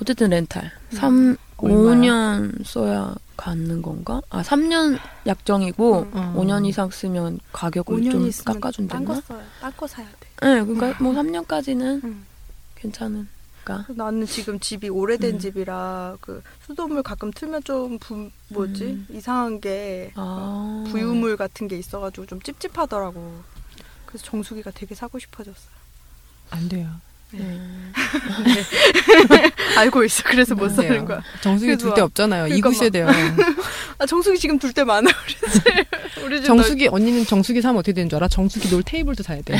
어쨌든 렌탈. 음. 3 얼마야? 5년 써야 갖는 건가? 아, 3년 약정이고 음. 음. 5년 이상 쓰면 가격을 5년 좀 깎아준다나? 딴거 써야 딴거 사야 돼 네, 그러니까 뭐 3년까지는 음. 괜찮으니까. 나는 지금 집이 오래된 음. 집이라 그 수돗물 가끔 틀면 좀 부, 뭐지 음. 이상한 게 아. 부유물 같은 게 있어가지고 좀 찝찝하더라고 그래서 정수기가 되게 사고 싶어졌어요 안 돼요. 음. 알고 있어 그래서 못안 사는. 거야 정수기 둘 데 없잖아요. 그러니까 이구 있어야 돼요. 아 정수기 지금 둘 데 많아 우리 집 우리 집 정수기 언니는 정수기 사면 어떻게 되는 줄 알아? 정수기 놀 테이블도 사야 돼.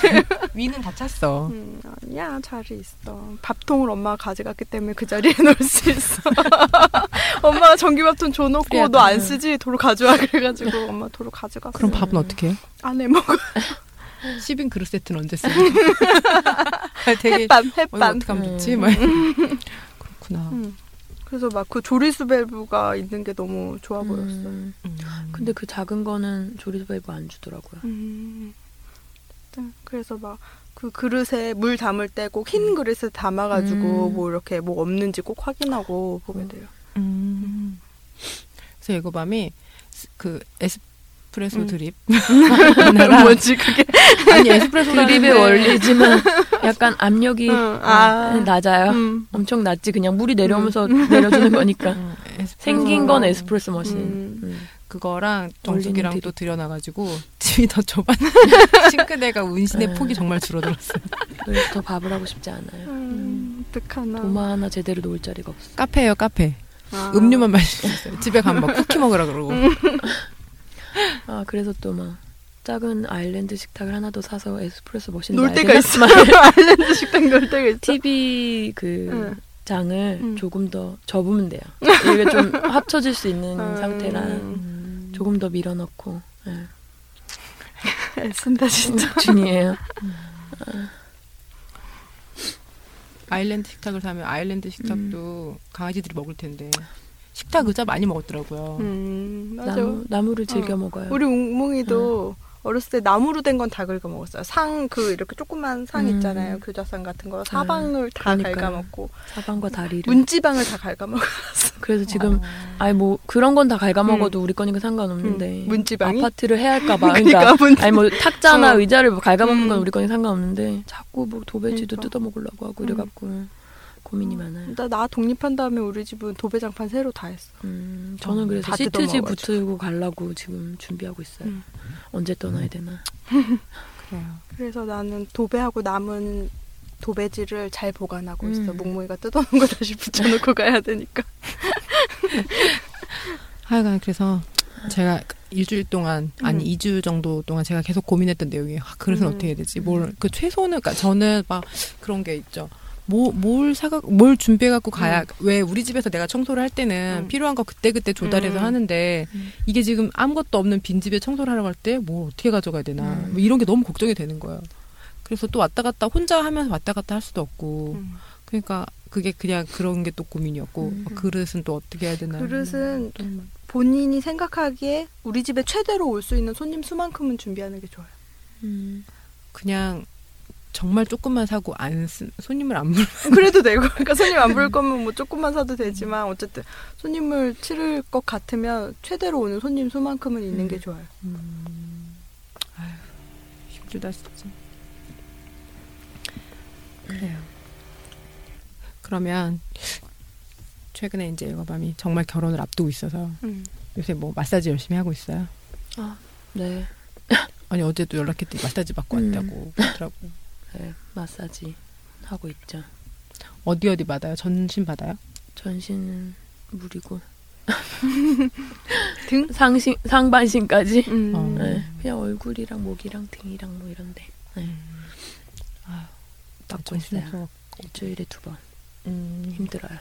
위는 다 찼어. 음, 아니야 자리 있어 밥통을 엄마가 가져갔기 때문에 그 자리에 놓을 수 있어 엄마가 전기밥통 줘놓고 너안 돼. 쓰지 도로 가져와 그래가지고 엄마 도로 가져갔어 그럼 밥은 어떻게 해? 안 해 먹어 시빈 그릇 세트는 언제 쓰고? 되게 햇반 오늘 햇반 어떻게 하면 좋지? 음. 막 그렇구나. 음. 그래서 막 그 조리수 밸브가 있는 게 너무 좋아 보였어. 음. 음. 음. 근데 그 작은 거는 조리수 밸브 안 주더라고요. 음. 어쨌든 그래서 막 그 그릇에 물 담을 때 꼭 흰 그릇에 담아가지고 음. 뭐 이렇게 뭐 없는지 꼭 확인하고 보게 돼요. 음. 그래서 예거밤이 스- 그 에스 프레소 음. 드립 뭐지 그게? 아니 에스프레소 드립의 원리지만 약간 압력이 응, 어, 아. 낮아요. 음. 엄청 낮지 그냥 물이 내려오면서 내려주는 거니까 음, 에스프레소 생긴 건 에스프레소 머신. 음. 음. 그거랑 정수기랑 또 들여놔가지고 집이 더 좁았는데 싱크대가 운신의 네. 폭이 정말 줄어들었어요. 더 밥을 하고 싶지 않아요. 음, 어떡하나. 도마 하나 제대로 놓을 자리가 없어. 카페예요 카페. 아. 음료만 마시고 있어요. 집에 가면 막 쿠키 먹으라 그러고. 아 그래서 또 막 작은 아일랜드 식탁을 하나 더 사서 에스프레소 머신을 놀 때가? 있어. 아일랜드 식당 놀 때가 있어. TV 그 응. 장을 음. 조금 더 접으면 돼요. 이게 좀 합쳐질 수 있는 음. 상태라 음. 조금 더 밀어넣고 예. 애쓴다 진짜. 중이에요. 아일랜드 식탁을 사면 아일랜드 식탁도 강아지들이 먹을 텐데 식탁 의자 많이 먹었더라고요. 음, 맞아. 나무 나무를 즐겨 어. 먹어요. 우리 웅뭉이도 어렸을 때 나무로 된 건 다 긁어 먹었어요. 상 그 이렇게 조그만 상 음. 있잖아요. 교자상 같은 거 사방을 다 그러니까요. 갉아 먹고 사방과 다리를. 문지방을 다 갉아 먹어. 그래서 지금 아니 뭐 그런 건다 갉아 먹어도 우리 거니까 상관없는데 음. 문지방이? 아파트를 해야 할까 봐 그러니까 그러니까 문지- 아니 뭐 탁자나 어. 의자를 뭐 갉아먹는 건 음. 우리 거니 상관없는데 자꾸 뭐 도배지도 그러니까. 뜯어 먹으려고 하고 음. 이래 갖고 고민이 많아요. 나, 나 독립한 다음에 우리 집은 도배장판 새로 다 했어. 음, 저는 어, 그래서 다 시트지. 붙이고 가려고 지금 준비하고 있어요. 음. 언제 떠나야 되나? 그래요. 그래서 나는 도배하고 남은 도배지를 잘 보관하고 있어. 음. 묵묵이가 뜯어놓은 거 다시 붙여놓고 가야 되니까. 하여간 그래서 제가 일주일 동안 아니 음. 이 2주 정도 동안 제가 계속 고민했던 내용이에요. 아, 그래서 음. 어떻게 해야 되지? 뭘 그 최소는 그러니까 저는 막 그런 게 있죠. 뭐, 뭘 사가, 뭘 준비해갖고 가야, 왜 우리 집에서 내가 청소를 할 때는 음. 필요한 거 그때그때 조달해서 음. 하는데, 음. 이게 지금 아무것도 없는 빈집에 청소를 하러 갈 때 뭘 어떻게 가져가야 되나. 음. 뭐 이런 게 너무 걱정이 되는 거예요. 그래서 또 왔다 갔다 혼자 하면서 왔다 갔다 할 수도 없고, 음. 그러니까 그게 그냥 그런 게 또 고민이었고, 음. 그릇은 또 어떻게 해야 되나. 그릇은 본인이 생각하기에 우리 집에 최대로 올 수 있는 손님 수만큼은 준비하는 게 좋아요. 음. 그냥 정말 조금만 사고 안 쓴, 손님을 안 불, 그래도 되고 그러니까 손님 안 부를 거면 뭐 조금만 사도 되지만 어쨌든 손님을 치를 것 같으면 최대로 오는 손님 수만큼은 있는 음. 게 좋아요. 아휴, 힘들다 진짜. 그래요. 그러면 최근에 이제 여가밤이 정말 결혼을 앞두고 있어서 음. 요새 뭐 마사지 열심히 하고 있어요. 네, 아니 어제도 연락했더니 마사지 받고 음. 왔다고 그러더라고. 네, 마사지 하고 있죠. 어디 어디 받아요? 전신 받아요? 전신은 물이고 등? 상신 상반신까지. 음. 어. 네, 그냥 얼굴이랑 목이랑 등이랑 뭐 이런데. 네. 아휴, 받고 전신 있어요. 일주일에 두 번. 음, 힘들어요.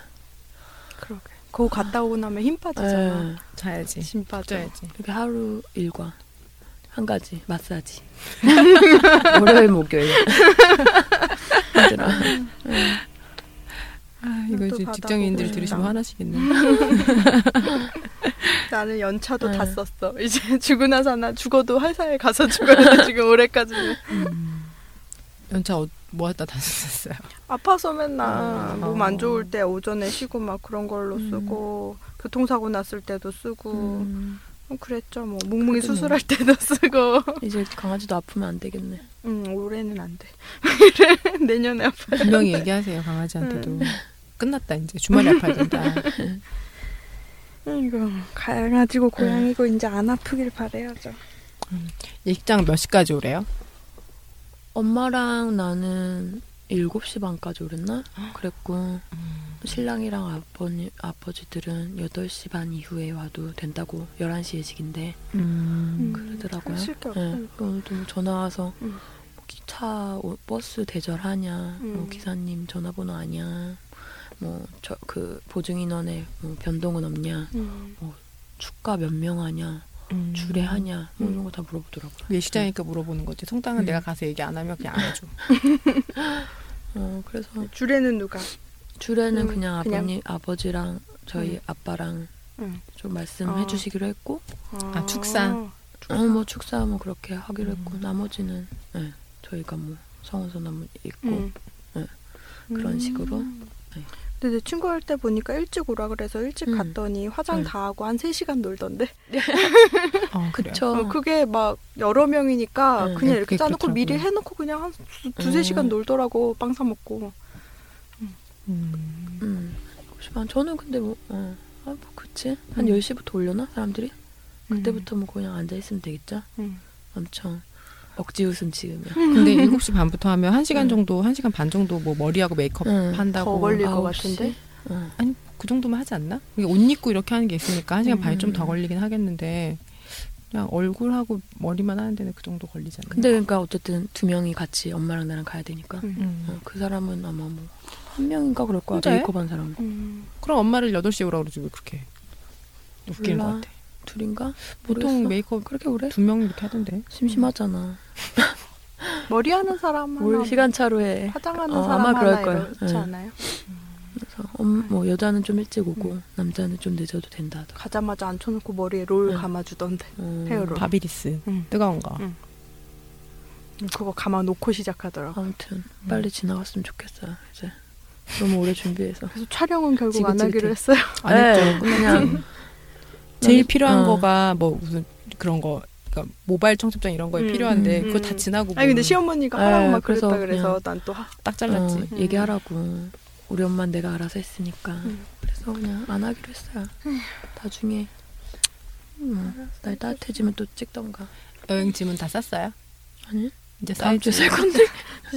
그러게. 그거 갔다 오고 나면 힘 빠지잖아. 네. 자야지. 힘 빠져. 자야지. 이렇게 하루 일과 한 가지 마사지. 월요일 목요일. 힘들어. 아 이거 또 이제 싶다. 들으시면 화나시겠네. 나는 연차도 다 네. 썼어. 이제 죽고 나서 나 죽어도 회사에 가서 죽어야 돼 지금 올해까지는. 연차 어, 뭐 하다 다녔었어요. 아파서 맨날 음. 몸안 좋을 때 오전에 쉬고 막 그런 걸로 음. 쓰고 교통사고 났을 때도 쓰고 음, 어, 그랬죠 뭐 뭐. 수술할 때도 쓰고 이제 강아지도 아프면 안 되겠네. 음 올해는 안 돼. 내년에 아파. 분명히 얘기하세요 강아지한테도. 음. 끝났다 이제 주말에 아파야 된다. 이거 강아지고 고양이고 이제 안 아프길 바래야죠. 예식장 몇 시까지 오래요? 엄마랑 나는 7시 반까지 오랬나? 그랬고 신랑이랑 아버님, 아버지들은 8시 반 이후에 와도 된다고 11시 예식인데 음. 그러더라고요. 네, 오늘도 뭐 전화 와서 음. 뭐 기차 오- 버스 대절하냐, 뭐 음. 기사님 전화번호 아냐, 뭐 저 그 보증 인원에 뭐 변동은 없냐, 음. 축가 몇 명 하냐, 음. 주례하냐, 뭐 음. 이런 거 다 물어보더라고요. 예식장이니까 물어보는 거지. 성당은 음. 내가 가서 얘기 안 하면 그냥 안 해줘. 어 그래서 주례는 누가? 주례는 음, 그냥 그냥? 아버님 아버지랑 저희 음. 아빠랑 응. 좀 말씀해 어. 주시기로 했고, 아, 축사. 어뭐 축사 뭐 그렇게 하기로 했고 음. 나머지는 네, 저희가 뭐 성원선 한번 있고 음. 네, 그런 식으로. 네. 근데 내 친구 할 때 보니까 일찍 오라 그래서 일찍 음. 갔더니 화장 음. 다 하고 한 3시간 놀던데. 어, 그래요. 그쵸. 어, 그게 막 여러 명이니까 음, 그냥 네, 이렇게 짜놓고 그렇더라고요. 미리 해놓고 그냥 한 두, 두세 음. 시간 놀더라고 빵 사 먹고. 음. 음. 9시 반. 저는 근데 뭐, 어, 아, 뭐, 그치. 한 음. 10시부터 올려나? 사람들이? 그때부터 뭐 그냥 앉아 있으면 되겠죠. 음. 엄청 억지 웃음 지으면. 근데 7시 반부터 하면 1시간 음. 정도, 1시간 반 정도 뭐 머리하고 메이크업 음. 한다고. 더 걸릴 것? 같은데? 응. 아니, 그 정도면 하지 않나? 옷 입고 이렇게 하는 게 있으니까 1시간 반이 좀더 음. 걸리긴 하겠는데, 그냥 얼굴하고 머리만 하는 데는 그 정도 않나? 근데 그러니까 어쨌든 두 명이 같이 엄마랑 나랑 가야 되니까. 음. 음. 어, 그 사람은 아마 뭐 한 명인가 그럴 거야. 혼자해? 메이크업 한 사람. 음. 그럼 엄마를 8시에 오라고 그러지 왜 그렇게 웃기는 몰라. 것 같아. 둘인가? 보통 모르겠어. 메이크업 그렇게 오래? 두 명 이렇게 하던데. 심심하잖아. 머리 하는 사람 뭘 하나, 시간 차로 해. 화장하는 어, 사람 아마 그럴. 이렇지 응. 않아요? 그래서 엄, 뭐 여자는 좀 일찍 오고 남자는 좀 늦어도 된다. 가자마자 앉혀놓고 머리에 롤 응. 감아주던데. 어, 헤어롤. 바비리스. 응. 뜨거운 거. 응. 그거 감아 놓고 시작하더라고. 아무튼 빨리 지나갔으면 좋겠어요. 이제 너무 오래 준비해서. 그래서 촬영은 결국 안 지긋지긋해. 하기로 했어요. 안 네, 했죠. 그냥 제일 필요한 어. 거가 뭐 무슨 그런 거 그러니까 모바일 청첩장 이런 거에 음, 필요한데 음, 그거 음. 다 지나고 아니 근데 뭐 시어머니가 네, 하라고 막 그래서 그랬다 그래서 난 또 딱 잘랐지. 어, 음. 얘기하라고 우리 엄마는 내가 알아서 했으니까 음. 그래서 그냥 안 하기로 했어요. 나중에 음, 날 따뜻해지면 또 찍던가. 여행 짐은 다 쌌어요? 아니 이제 다음 주에 싸야지. 살 건데.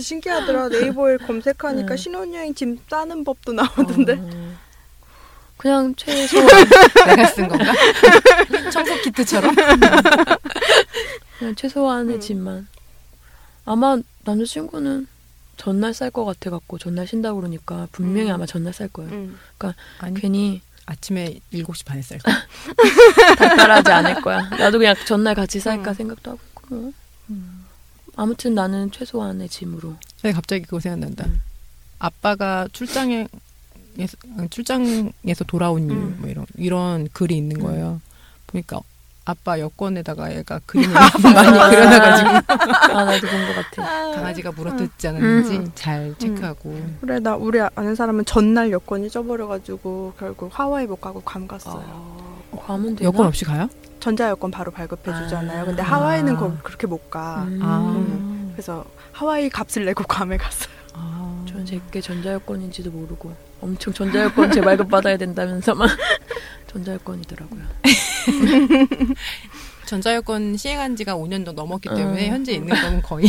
신기하더라. 네이버에 검색하니까 응. 신혼여행 짐 싸는 법도 나오던데. 어, 그냥 최소한 내가 쓴 건가? 청소 키트처럼? 그냥 최소한의 음. 짐만. 아마 남자친구는 전날 쌀 것 같아 갖고 전날 쉰다 고 그러니까 분명히 음. 아마 전날 쌀 거예요. 응. 아니 괜히 아침에 7시 반에 쌀 달달하지 않을 거야. 나도 그냥 전날 같이 살까 음. 생각도 하고 있고. 뭐. 아무튼 나는 최소한의 짐으로. 근데 갑자기 그거 생각난다. 음. 아빠가 출장에 출장에서 돌아온 이유 음. 뭐 이런 이런 글이 있는 음. 거예요. 보니까 아빠 여권에다가 얘가 그림을 많이 그려놔가지고 아 나도 본 것 같아. 강아지가 물어뜯지 않았는지 음. 잘 체크하고 그래 나 우리 아는 사람은 전날 여권 잊어버려가지고 결국 하와이 못 가고 괌 갔어요. 아, 가면 되나? 여권 없이 가요? 전자 여권 바로 발급해 주잖아요. 아. 근데 하와이는 아. 거 그렇게 못 가. 음. 아. 그래서 하와이 값을 내고 괌에 갔어요. 아. 전 제게 전자 여권인지도 모르고 엄청 전자여권 재발급 받아야 된다면서만 전자여권이더라고요. 전자여권 시행한 지가 5년 정도 넘었기 때문에 어. 현재 있는 거는 거의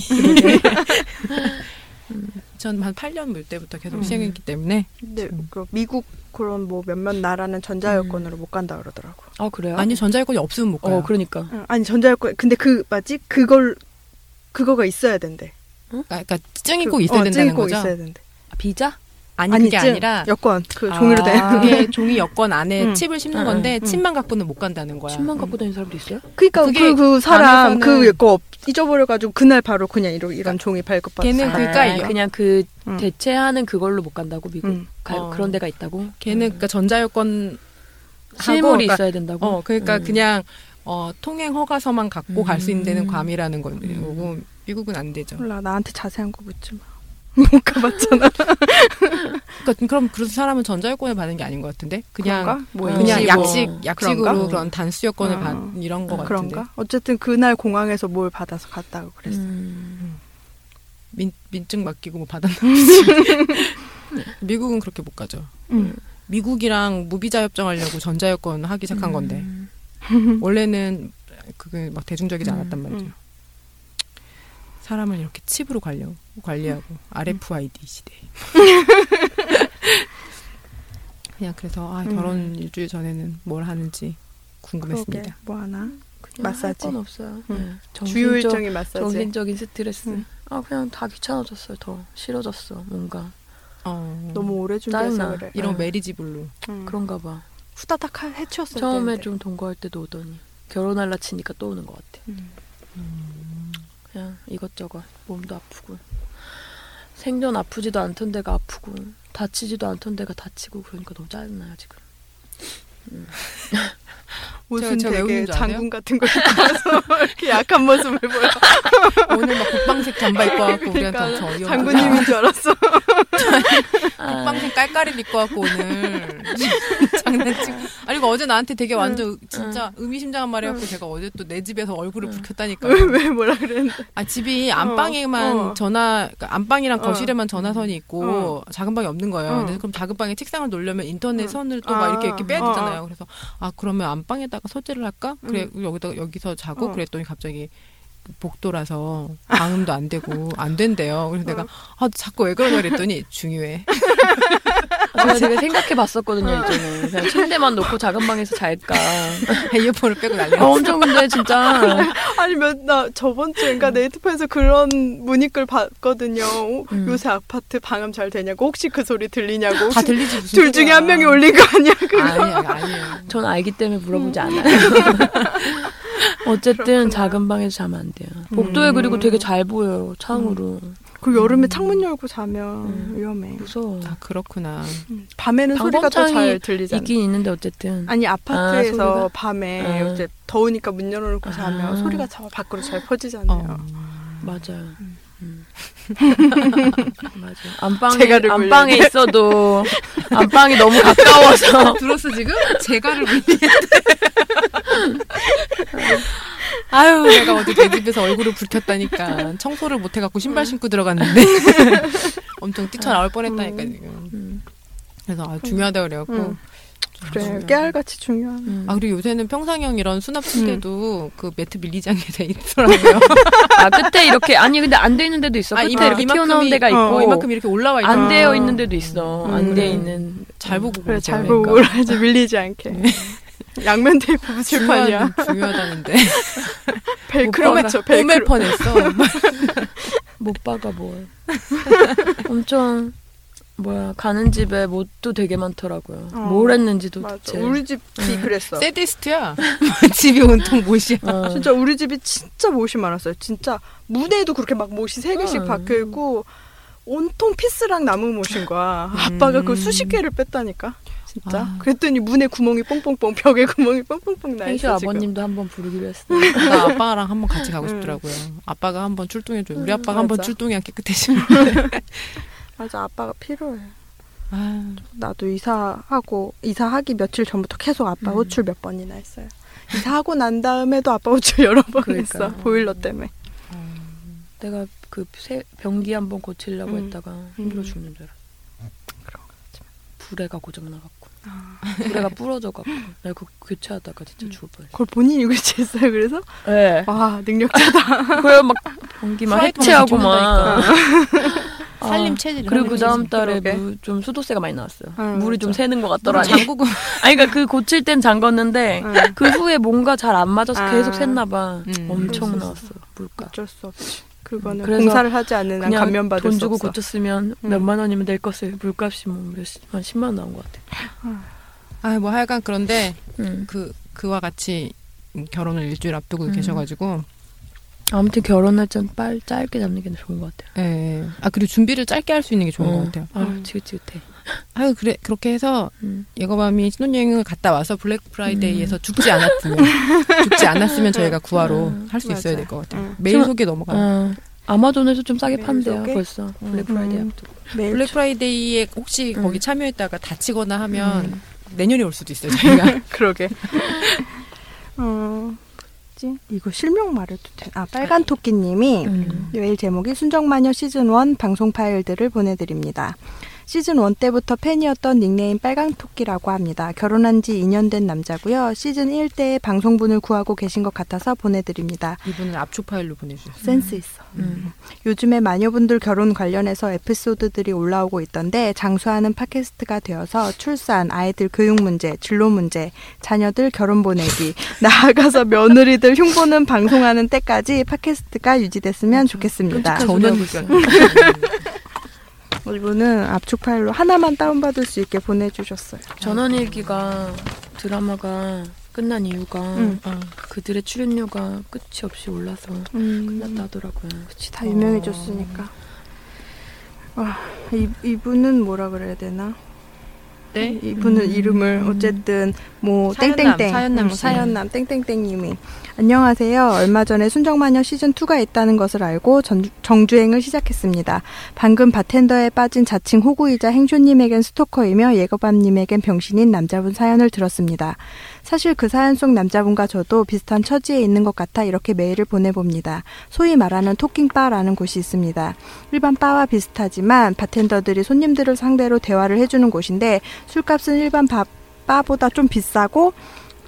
전한 8년 물 때부터 계속 음. 시행했기 때문에 근데 음. 그 미국 그런 뭐 몇몇 나라는 전자 여권으로 못 간다 그러더라고. 아 그래요? 아니 전자여권이 없으면 못 가요. 어 그러니까 응, 아니 전자 여권 근데 그 뭐지 그걸 그거가 있어야 된대. 그러니까 증이 그- 꼭 있어야 어, 된다는 증이 꼭 거죠. 있어야 된대. 아, 비자? 아니, 그게 증, 아니라 여권 그 아. 종이로 된. 그게 종이 여권 안에 응. 칩을 씹는 응, 건데 응. 칩만 갖고는 못 간다는 거야. 침만 갖고 다니는 사람도 있어요? 그러니까 그게 그, 그 사람 그 여권 없- 잊어버려가지고 그날 바로 그냥 이런 이런 종이 발급 받았어. 걔는 그러니까 아, 여- 그냥 그 응. 대체하는 그걸로 못 간다고 미국 응. 가- 어. 그런 데가 있다고? 걔는 그러니까 전자 여권 실물이 하고, 그러니까- 있어야 된다고? 어 그러니까 음. 그냥 어 통행 허가서만 갖고 갈 수 있는 데는 음. 괌이라는 거고 미국은 안 되죠. 몰라 나한테 자세한 거 묻지 마. 못 가봤잖아. 그러니까 그럼 그런 사람은 전자여권을 받는 게 아닌 것 같은데 그냥? 뭐 그냥 임시 약식 뭐 약식으로 그런가? 그런 단수 여권을 어. 받 이런 거 같은데 그런가? 어쨌든 그날 공항에서 뭘 받아서 갔다고 그랬어. 음. 민 민증 맡기고 뭐 받았나 보지. 미국은 그렇게 못 가죠. 응. 미국이랑 무비자 협정하려고 전자여권 하기 시작한 건데 음. 원래는 그게 막 대중적이지 음, 않았단 말이죠. 음. 사람을 이렇게 칩으로 관리 관리하고 RFID 시대. 그냥 그래서 아, 음. 결혼 일주일 전에는 뭘 하는지 궁금했습니다. 그러게 뭐 하나? 그냥 마사지. 할건 없어요. 응. 네. 주요 정신적, 일정이 마사지. 정신적인 스트레스. 응. 아 그냥 다 귀찮아졌어요. 더 싫어졌어. 뭔가 어, 너무 오래 준비해서 짜증나. 그래. 이런 응. marriage blue. 응. 그런가 봐. 후다닥 하- 해치웠어야 처음에 되는데. 좀 동거할 때도 오더니 결혼할라 치니까 또 오는 것 같아. 음. 그냥 이것저것 몸도 아프고 생전 아프지도 않던 데가 아프고 다치지도 않던 데가 다치고 그러니까 너무 짜증나요 지금. 옷은 제가 되게? 장군 같은 거 입고 이렇게 약한 모습을 보여. 오늘 막 국방색 잠바 입고 와갖고 우리한테 그러니까 저 어이없는 장군님인 줄 알았어. 아, 국방색 깔깔이를 입고 왔고 오늘 장난치고 아니 이거 어제 나한테 되게 완전 진짜 의미심장한 말 해갖고 제가 어제 또 내 집에서 얼굴을 붉혔다니까 왜, 왜 뭐라 그랬는데. 아 집이 안방에만 어. 전화 그러니까 안방이랑 어. 거실에만 전화선이 있고 작은 방이 없는 거예요. 어. 그래서 그럼 작은 방에 책상을 놓으려면 인터넷 어. 선을 또막 아. 이렇게 이렇게 빼야 어, 되잖아요. 어. 그래서 아 그러면 안방에다가 서재를 할까? 그래 여기다 여기서 자고 어. 그랬더니 갑자기 복도라서 방음도 안 되고 안 된대요. 그래서 내가 아 자꾸 왜 그러냐 그랬더니 중요해. 제가 되게 생각해 봤었거든요, 이제는. 그냥 침대만 놓고 작은 방에서 잘까. 이어폰을 빼고 난리 아, 났어. 엄청 근데 진짜. 아니, 몇, 나 저번 주인가 네이트판에서 그런 문의글 봤거든요. 어, 음. 요새 아파트 방음 잘 되냐고. 혹시 그 소리 들리냐고. 다 들리지 무슨 둘 중에. 한 명이 올린 거 아니야? 그거. 아니야 아니에요. 전 알기 때문에 물어보지 않아요. 어쨌든 그렇구나. 작은 방에서 자면 안 돼요. 복도에 그리고 되게 잘 보여요, 창으로. 그 여름에 창문 열고 자면 음. 위험해. 무서워. 아 그렇구나. 음. 밤에는 소리가 더 잘 들리잖아. 있긴 있는데 어쨌든. 아니 아, 아파트에서 소리가? 밤에 아. 이제 더우니까 문 열어놓고 자면 아. 소리가 저 밖으로 잘 퍼지잖아요. 어. 맞아요. 음. 맞아요. 안방에 안방에. 있어도 안방이 너무 가까워서 들었어 지금? 제가를 물리는데. 아유 내가 어제 내 집에서 얼굴을 붉혔다니까 청소를 못 해갖고 신발 신고 들어갔는데 엄청 뛰쳐나올 뻔했다니까 지금. 음, 그래서 아, 중요하다 그래갖고. 음. 그래. 깨알같이 중요한. 음. 아 그리고 요새는 평상형 이런 수납 침대도 그 매트 밀리장에 돼 있더라고요. 아 끝에 이렇게 아니 근데 안 돼 있는 데도 있어. 아, 이렇게 이만큼이- 튀어나온 데가 있고 어, 어, 이만큼 이렇게 올라와 있는 안 아. 되어 있는 데도 있어. 음, 안돼 그래. 있는 잘 보고 그래. 잘 그러니까. 보고 올라야지 밀리지 않게. 양면 테이프 붙일 판이야. 중요한, 중요하다는데 벨크로 꿰맬 벨크로. 뻔했어. 못 박아 뭘. 엄청 뭐야 가는 집에 못도 되게 많더라고요. 어. 뭘 했는지도 맞아. 대체. 우리 집이 그랬어. 세디스트야. 집이 온통 못이야. 어. 진짜 우리 집이 진짜 못이 많았어요. 진짜 무대에도 그렇게 막 못이 세 개씩 응. 박혀 있고 온통 피스랑 나무 못인 거야. 아빠가 그 수십 개를 뺐다니까. 진짜. 아. 그랬더니 문에 구멍이 뽕뽕뽕, 벽에 구멍이 뽕뽕뽕 나 있어 지금. 아버님도 한번 부르기로 했어요. 나 아빠랑 한번 같이 가고 응. 싶더라고요. 아빠가 한번 출동해 줘. 우리 응, 아빠가 한번 맞아. 출동해야 깨끗해지는. 맞아, 아빠가 필요해. 아, 나도 이사하고 이사하기 며칠 전부터 계속 아빠 음. 호출 몇 번이나 했어요. 이사하고 난 다음에도 아빠 호출 여러 번 그러니까. 했어. 보일러 때문에. 내가 그 세- 변기 한 번 고치려고 음. 했다가 힘들어 음. 죽는 줄 알아. 그런 거 같지. 불에가 고장 나갖고 아. 불에가 부러져갖고 내가 그거 교체하다가 진짜 음. 죽을 뻔했어. 그걸 본인이 교체했어요. 그래서 네. 와 능력자다. 그래 막 프라이팬 해체하고 막. 아, 살림 체질. 그리고 그 다음 달에. 무- 좀 수도세가 많이 나왔어요. 아, 물이 좀 맞아. 새는 것 같더라. 장구고 아니 그러니까 그 고칠 땐 잠궜는데 응. 그 후에 뭔가 잘 안 맞아서 아. 계속 샜나 봐. 음. 엄청 나왔어 물가. 어쩔 수 없지. 그거는 그래서 공사를 하지 않는 한 그냥 감면받을 돈수 주고 없어. 고쳤으면 음. 몇만 원이면 낼 것을 물값이 뭐 몇한 10만 원 나온 것 같아. 아, 뭐 하여간 그런데 음. 그 그와 같이 결혼을 일주일 앞두고 음. 계셔가지고 아무튼 결혼 날짜 빨 짧게 잡는 게 좋은 것 같아요. 예. 아 그리고 준비를 짧게 할 수 있는 게 좋은 어. 것 같아요. 아 음. 지긋지긋해. 아유 그래 그렇게 해서 음. 예거밤이 신혼여행을 갔다 와서 블랙 프라이데이에서 죽지 않았으면 죽지 않았으면 저희가 구하로 음, 할수 있어야. 될 것 같아요. 음. 저- 소개 넘어가요. 어, 아마존에서 좀 싸게 판대요 속에? 벌써 블랙 프라이데이 음. 앞두고. 매일 블랙 프라이데이에 혹시 음. 거기 참여했다가 다치거나 하면 음. 내년에 올 수도 있어요. 저희가 그러게. 어? 이거 실명 말해도 돼. 아, 빨간 토끼님이 음. 메일 제목이 순정마녀 시즌 1 방송 파일들을 보내드립니다. 시즌 1 때부터 팬이었던 닉네임 빨강토끼라고 합니다. 결혼한 지 2년 된 남자고요. 시즌 1 때 방송분을 구하고 계신 것 같아서 보내드립니다. 이분은 압축 파일로 보내주셨어요. 센스 있어. 음. 요즘에 마녀분들 결혼 관련해서 에피소드들이 올라오고 있던데 장수하는 팟캐스트가 되어서 출산, 아이들 교육 문제, 진로 문제, 자녀들 결혼 보내기, 나아가서 며느리들 흉보는 방송하는 때까지 팟캐스트가 유지됐으면 좋겠습니다. 끔찍 이분은 압축 파일로 하나만 다운받을 수 있게 보내주셨어요. 전원일기가 드라마가 끝난 이유가 응. 어. 그들의 출연료가 끝이 없이 올라서 음, 끝났다 하더라고요. 그치, 다 유명해졌으니까. 아, 이, 이분은 뭐라 그래야 되나? 네. 이분은 음. 이름을 어쨌든 뭐 사연남, 땡땡땡 사연남 음, 씨. 사연남 땡땡땡님이 안녕하세요. 얼마 전에 순정마녀 시즌 2가 있다는 것을 알고 전- 정주행을 시작했습니다. 방금 바텐더에 빠진 자칭 호구이자 행쇼님에겐 스토커이며 예거밤님에겐 병신인 남자분 사연을 들었습니다. 사실 그 사연 속 남자분과 저도 비슷한 처지에 있는 것 같아 이렇게 메일을 보내봅니다. 소위 말하는 토킹바라는 곳이 있습니다. 일반 바와 비슷하지만 바텐더들이 손님들을 상대로 대화를 해주는 곳인데 술값은 일반 바, 바보다 좀 비싸고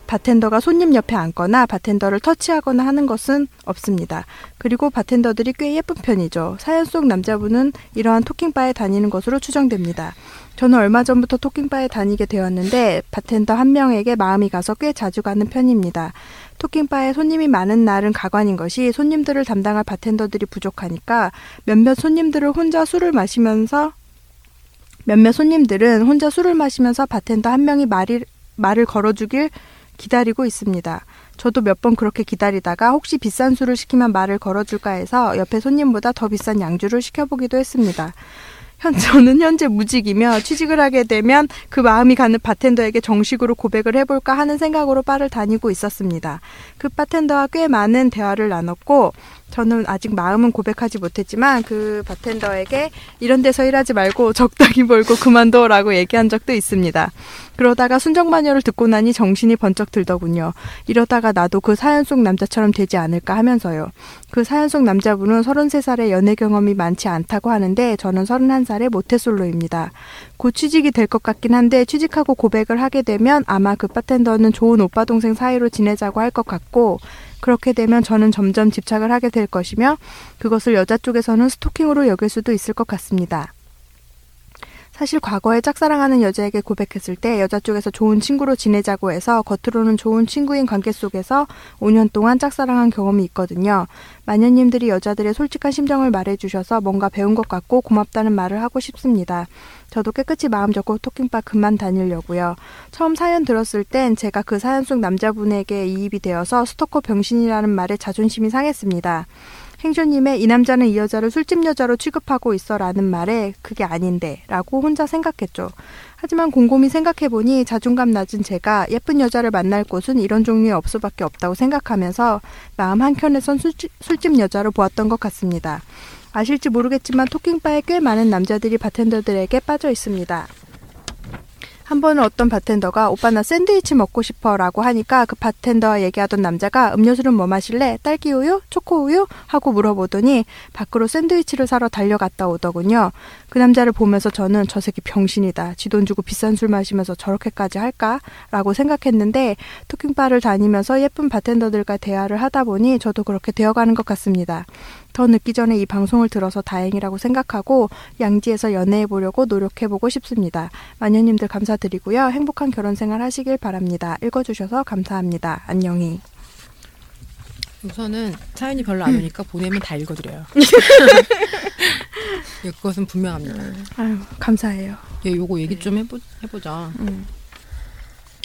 바텐더가 손님 옆에 앉거나 바텐더를 터치하거나 하는 것은 없습니다. 그리고 바텐더들이 꽤 예쁜 편이죠. 사연 속 남자분은 이러한 토킹바에 다니는 것으로 추정됩니다. 저는 얼마 전부터 토킹바에 다니게 되었는데 바텐더 한 명에게 마음이 가서 꽤 자주 가는 편입니다. 토킹바에 손님이 많은 날은 가관인 것이 손님들을 담당할 바텐더들이 부족하니까 몇몇 손님들을 혼자 술을 마시면서 몇몇 손님들은 혼자 술을 마시면서 바텐더 한 명이 말이, 말을 걸어주길 기다리고 있습니다. 저도 몇 번 그렇게 기다리다가 혹시 비싼 술을 시키면 말을 걸어줄까 해서 옆에 손님보다 더 비싼 양주를 시켜보기도 했습니다. 현, 저는 현재 무직이며 취직을 하게 되면 그 마음이 가는 바텐더에게 정식으로 고백을 해볼까 하는 생각으로 바를 다니고 있었습니다. 그 바텐더와 꽤 많은 대화를 나눴고 저는 아직 마음은 고백하지 못했지만 그 바텐더에게 이런 데서 일하지 말고 적당히 벌고 그만둬라고 얘기한 적도 있습니다. 그러다가 순정마녀를 듣고 나니 정신이 번쩍 들더군요. 이러다가 나도 그 사연 속 남자처럼 되지 않을까 하면서요. 그 사연 속 남자분은 33살의 연애 경험이 많지 않다고 하는데 저는 31살의 모태솔로입니다. 곧 취직이 될 것 같긴 한데 취직하고 고백을 하게 되면 아마 그 바텐더는 좋은 오빠 동생 사이로 지내자고 할 것 같고 그렇게 되면 저는 점점 집착을 하게 될 것이며 그것을 여자 쪽에서는 스토킹으로 여길 수도 있을 것 같습니다. 사실 과거에 짝사랑하는 여자에게 고백했을 때 여자 쪽에서 좋은 친구로 지내자고 해서 겉으로는 좋은 친구인 관계 속에서 5년 동안 짝사랑한 경험이 있거든요. 마녀님들이 여자들의 솔직한 심정을 말해주셔서 뭔가 배운 것 같고 고맙다는 말을 하고 싶습니다. 저도 깨끗이 마음 접고 토킹바 그만 다니려고요. 처음 사연 들었을 땐 제가 그 사연 속 남자분에게 이입이 되어서 스토커 병신이라는 말에 자존심이 상했습니다. 행쇼님의 이 남자는 이 여자를 술집 여자로 취급하고 있어라는 말에 그게 아닌데 라고 혼자 생각했죠. 하지만 곰곰이 생각해보니 자존감 낮은 제가 예쁜 여자를 만날 곳은 이런 종류의 업소밖에 없다고 생각하면서 마음 한켠에선 술집, 술집 여자로 보았던 것 같습니다. 아실지 모르겠지만 토킹바에 꽤 많은 남자들이 바텐더들에게 빠져 있습니다. 한 번은 어떤 바텐더가 오빠 나 샌드위치 먹고 싶어 라고 하니까 그 바텐더와 얘기하던 남자가 음료수는 뭐 마실래? 딸기우유? 초코우유? 하고 물어보더니 밖으로 샌드위치를 사러 달려갔다 오더군요. 그 남자를 보면서 저는 저 새끼 병신이다. 지 돈 주고 비싼 술 마시면서 저렇게까지 할까? 라고 생각했는데 토킹바를 다니면서 예쁜 바텐더들과 대화를 하다 보니 저도 그렇게 되어가는 것 같습니다. 더 늦기 전에 이 방송을 들어서 다행이라고 생각하고 양지에서 연애해 보려고 노력해 보고 싶습니다. 마녀님들 감사드 리고요. 행복한 결혼 생활 하시길 바랍니다. 읽어주셔서 감사합니다. 안녕히. 우선은 사연이 별로 안 오니까 보내면 다 읽어드려요. 예, 그것은 분명합니다. 아유 감사해요. 예, 요거 얘기 좀 해보, 해보자. 음.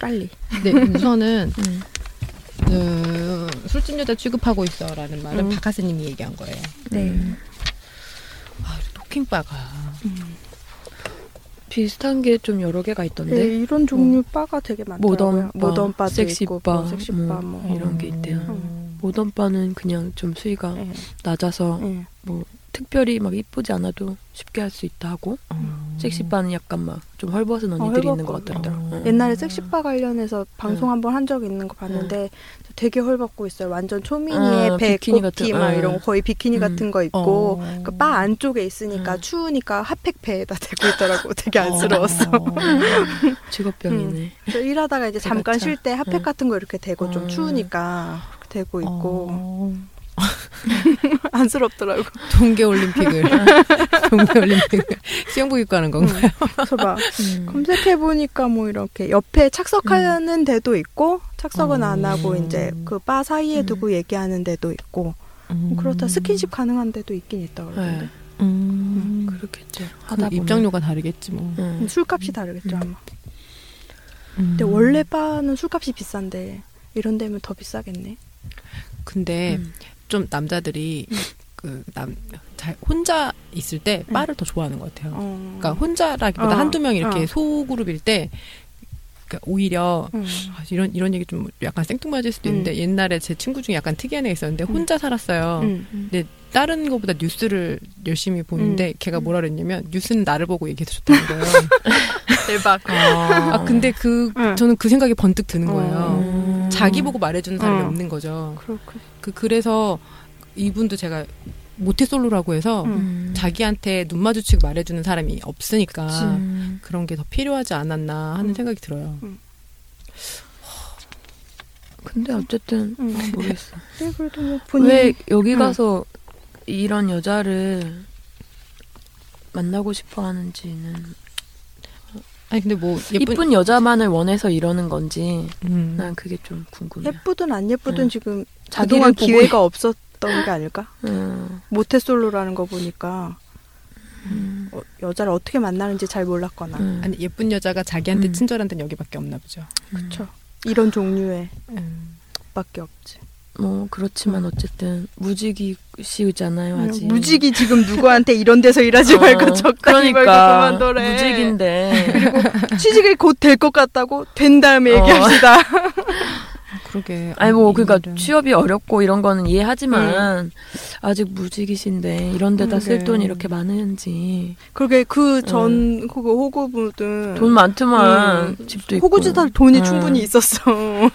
빨리. 네, 우선은 음. 그, 술집 여자 취급하고 있어 라는 말은 음. 박하스님이 얘기한 거예요. 네. 아, 토킹바가 비슷한 게 좀 여러 개가 있던데. 네, 이런 종류 바가 되게 많더라고요. 모던 바, 섹시 바, 뭐 섹시 바, 음, 뭐 이런 게 있대요. 음. 모던 바는 그냥 좀 수위가 네. 낮아서 네. 뭐 특별히 막 이쁘지 않아도 쉽게 할 수 있다 하고 음. 섹시 바는 약간 막 좀 헐벗은 어, 언니들이 있는 것. 같더라고요. 어. 응. 옛날에 섹시바 관련해서 방송 응. 한번 한 적 있는 거 봤는데 되게 헐벗고 있어요. 완전 초미니에 어, 배, 비키니 같은, 막 응. 이런 거 거의 비키니 음. 같은 거 입고 어. 그바 안쪽에 있으니까 응. 추우니까 핫팩 배에다 대고 있더라고. 되게 안쓰러웠어. 어. 직업병이네. 그래서 일하다가 이제 잠깐. 쉴 때 핫팩 응. 같은 거 이렇게 대고 좀 어. 추우니까 대고 있고 어. 안쓰럽더라고. 동계올림픽을 동계올림픽을 수영복 입고 하는 건가요? 그래서 막 음. 검색해 보니까 뭐 이렇게 옆에 착석하는 데도 있고 착석은 안 하고 음. 이제 그 바 사이에 음. 두고 얘기하는 데도 있고 뭐 그렇다 스킨십 가능한 데도 있긴 있다 그러던데 네. 음. 그렇겠죠. 그 하다. 입장료가 다르겠지 뭐. 응. 술값이 다르겠죠 음. 아마 근데 원래 바는 술값이 비싼데 이런 데면 더 비싸겠네 근데 음. 좀 남자들이 그남잘 혼자 있을 때 바를 더 좋아하는 것 같아요. 어. 그러니까 혼자라기보다 어. 한두 명 이렇게 어. 소그룹일 때 그러니까 오히려 음. 아, 이런 이런 얘기 좀 약간 생뚱맞을 수도 있는데 음. 옛날에 제 친구 중에 약간 특이한 애 있었는데 음. 혼자 살았어요. 음. 다른 거보다 뉴스를 열심히 보는데 음. 걔가 뭐라 그랬냐면 뉴스는 나를 보고 얘기해서 좋다는 거예요. 대박. 아 근데 그 응. 저는 그 생각이 번뜩 드는 거예요. 음. 자기 보고 말해주는 사람이 어. 없는 거죠. 그렇군. 그 그래서 이분도 제가 모태솔로라고 해서 음. 음. 자기한테 눈 마주치고 말해주는 사람이 없으니까 음. 그런 게 더 필요하지 않았나 하는 음. 생각이 들어요. 근데 어쨌든 음. 모르겠어. 네, 그래도 뭐 본인 왜 여기 응. 가서 이런 여자를 만나고 싶어 하는지는 아니 근데 뭐 예쁜, 이쁜 여자만을 원해서 이러는 건지 음. 난 그게 좀 궁금해. 예쁘든 안 예쁘든 응. 지금 자기를 기회가 없었던 게 아닐까? 음, 모태솔로라는 거 보니까 음, 어, 여자를 어떻게 만나는지 잘 몰랐거나 음. 아니 예쁜 여자가 자기한테 음. 친절한 데는 여기밖에 없나 보죠. 그렇죠. 이런 종류의 음. 밖에 없지. 뭐 그렇지만 어쨌든 무직이시잖아요 아직. 음, 무직이 지금 누구한테 이런 데서 일하지 어, 말고 적당히 말고 그러니까 그만둬래. 무직인데 취직이 곧 될 것 같다고 된 다음에 어. 얘기합시다. 그러게. 아니 뭐 그러니까 이분들은. 취업이 어렵고 이런 거는 이해하지만 아직 무직이신데 이런 데다 쓸 그러게. 돈이 이렇게 많은지 그러게 그전 호구 호구분은 돈 많지만 음, 집도 있고 호구지살 돈이 음. 충분히 있었어.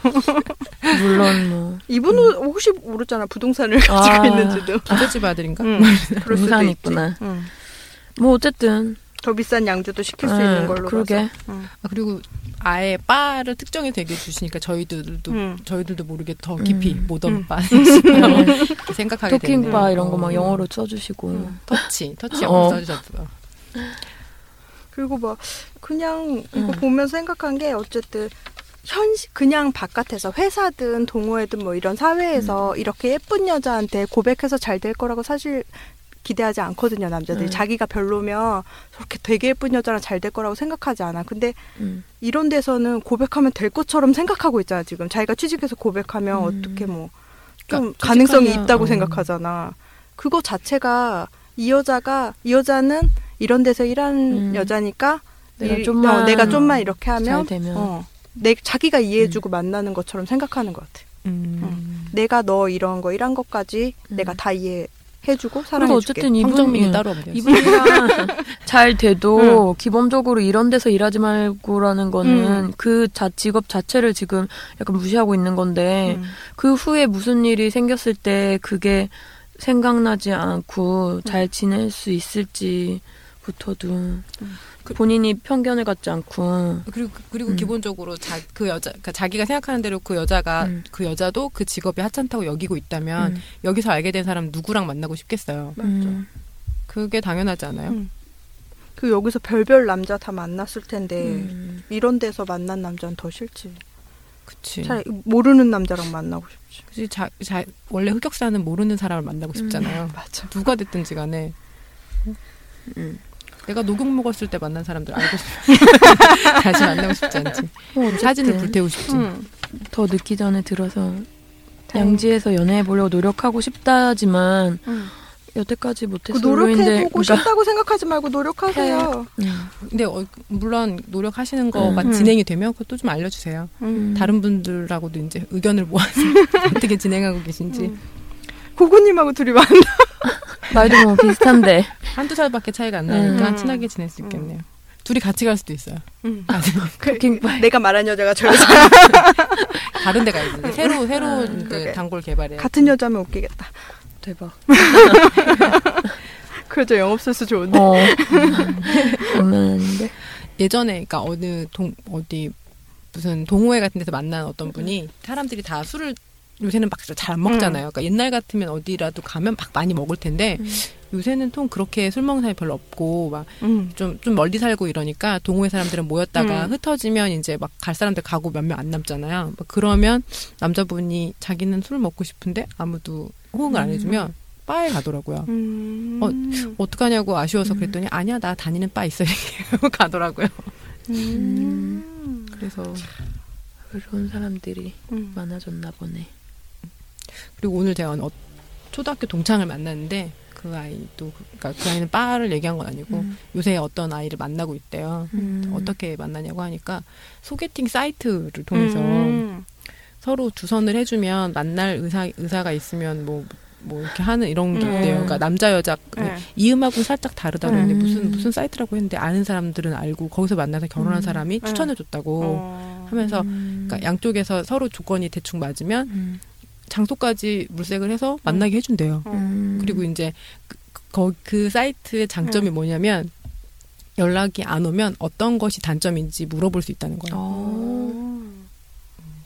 물론 뭐 이분은 혹시 모르잖아 부동산을 가지고 아. 있는지도. 부잣집 아들인가? 응, 그럴 수도. 있구나. 응. 뭐 어쨌든 더 비싼 양주도 시킬 수 음, 있는 걸로 그러게. 응. 아, 그리고 아예 바를 특정해서 얘기해 주시니까 저희들도 음. 저희들도 모르게 더 깊이 음. 모던 음. 바 이렇게 생각하게 되네요. 토킹 바 이런 거막 어. 영어로 써주시고 음. 터치 터치 어. 영어 써주셨어요. 그리고 막 그냥 이거 음. 보면서 생각한 게 어쨌든 현실 그냥 바깥에서 회사든 동호회든 뭐 이런 사회에서 이렇게 예쁜 여자한테 고백해서 잘 될 거라고 사실 기대하지 않거든요 남자들이 음. 자기가 별로면 저렇게 되게 예쁜 여자랑 잘 될 거라고 생각하지 않아 근데 음. 이런 데서는 고백하면 될 것처럼 생각하고 있잖아 지금 자기가 취직해서 고백하면 음. 어떻게 뭐좀 그러니까 가능성이 있다고 어. 생각하잖아 그거 자체가 이 여자가 이 여자는 이런 데서 일하는 음. 여자니까 내가 이- 좀만 어, 내가 좀만 이렇게 하면 어, 내 자기가 이해해주고 만나는 것처럼 생각하는 것 같아. 음. 내가 너 이런 거 이런 것까지 음. 내가 다 이해 해주고 그리고 사랑해줄게. 어쨌든 이분 음. 따로 없네요. 이분이랑 잘 돼도 기본적으로 이런 데서 일하지 말고라는 거는 음. 그 자, 직업 자체를 지금 약간 무시하고 있는 건데 음. 그 후에 무슨 일이 생겼을 때 그게 생각나지 않고 잘 지낼 수 있을지부터도 그 본인이 편견을 갖지 않고 그리고 그리고 음. 기본적으로 자, 그 여자 그러니까 자기가 생각하는 대로 그 여자가 음. 그 여자도 그 직업이 하찮다고 여기고 있다면 음. 여기서 알게 된 사람 누구랑 만나고 싶겠어요. 맞죠. 음. 그게 당연하지 않아요? 음. 그 여기서 별별 남자 다 만났을 텐데 음. 이런 데서 만난 남자는 더 싫지. 그치. 차라리 모르는 남자랑 만나고 싶지. 그치. 자, 자, 원래 흑역사는 모르는 사람을 만나고 싶잖아요. 맞아. 누가 됐든지 간에. 음. 내가 녹용 먹었을 때 만난 사람들 알고 싶어. 다시 만나고 싶지 않지. 뭐 어쨌든 사진을 불태우고 싶지. 음. 더 늦기 전에 들어서 다행. 양지에서 연애해 보려고 노력하고 싶다지만 음. 여태까지 그 못해서 솔로인데 노력해 보고 그러니까 싶다고 생각하지 말고 노력하세요. 음. 근데 어, 물론 노력하시는 거가 음. 진행이 되면 그것도 좀 알려주세요. 음. 다른 분들하고도 이제 의견을 모아서 어떻게 진행하고 계신지. 음. 고고님하고 둘이 만나. 말도 뭐 비슷한데 한두 살밖에 차이가 안 나니까 음. 친하게 지낼 수 있겠네요. 둘이 같이 갈 수도 있어요. 음. 다른, 토킹바이 내가 말한 여자가 저 여자 다른 데 가야지. 새로, 새로 그 그러게. 단골 개발해. 같은 여자면 웃기겠다. 대박 그래도 영업소수 좋은데. 어 장난 아닌데 예전에 그러니까 어느 동 어디 무슨 동호회 같은 데서 만난 어떤 분이 사람들이 다 술을 요새는 막 잘 안 먹잖아요. 그러니까 옛날 같으면 어디라도 가면 막 많이 먹을 텐데 음. 요새는 통 그렇게 술 먹는 사람이 별로 없고 막 음. 좀, 좀 멀리 살고 이러니까 동호회 사람들은 모였다가 음. 흩어지면 이제 막 갈 사람들 가고 몇 명 안 남잖아요. 막 그러면 남자분이 자기는 술 먹고 싶은데 아무도 호응을 안 음. 해주면 바에 가더라고요. 음. 어, 어떡하냐고 아쉬워서 음. 그랬더니 아니야 나 다니는 바 있어 이렇게 가더라고요. 음. 그래서 그런 사람들이 음. 많아졌나 보네 그리고 오늘 제가 어, 초등학교 동창을 만났는데 그그 아이도 그러니까 그 아이는 바를 얘기한 건 아니고 음. 요새 어떤 아이를 만나고 있대요. 음. 어떻게 만나냐고 하니까 소개팅 사이트를 통해서 음. 서로 주선을 해주면 만날 의사 의사가 있으면 뭐. 뭐 이렇게 하는 이런 게 음. 있대요. 그러니까 남자 여자 네. 이음하고는 살짝 다르다고 했는데 음. 무슨 무슨 사이트라고 했는데 아는 사람들은 알고 거기서 만나서 결혼한 음. 사람이 네. 추천해 줬다고 어. 하면서 음. 그러니까 양쪽에서 서로 조건이 대충 맞으면 음. 장소까지 물색을 해서 만나게 해준대요. 음. 그리고 이제 그, 그, 그 사이트의 장점이 음. 뭐냐면 연락이 안 오면 어떤 것이 단점인지 물어볼 수 있다는 거예요. 어.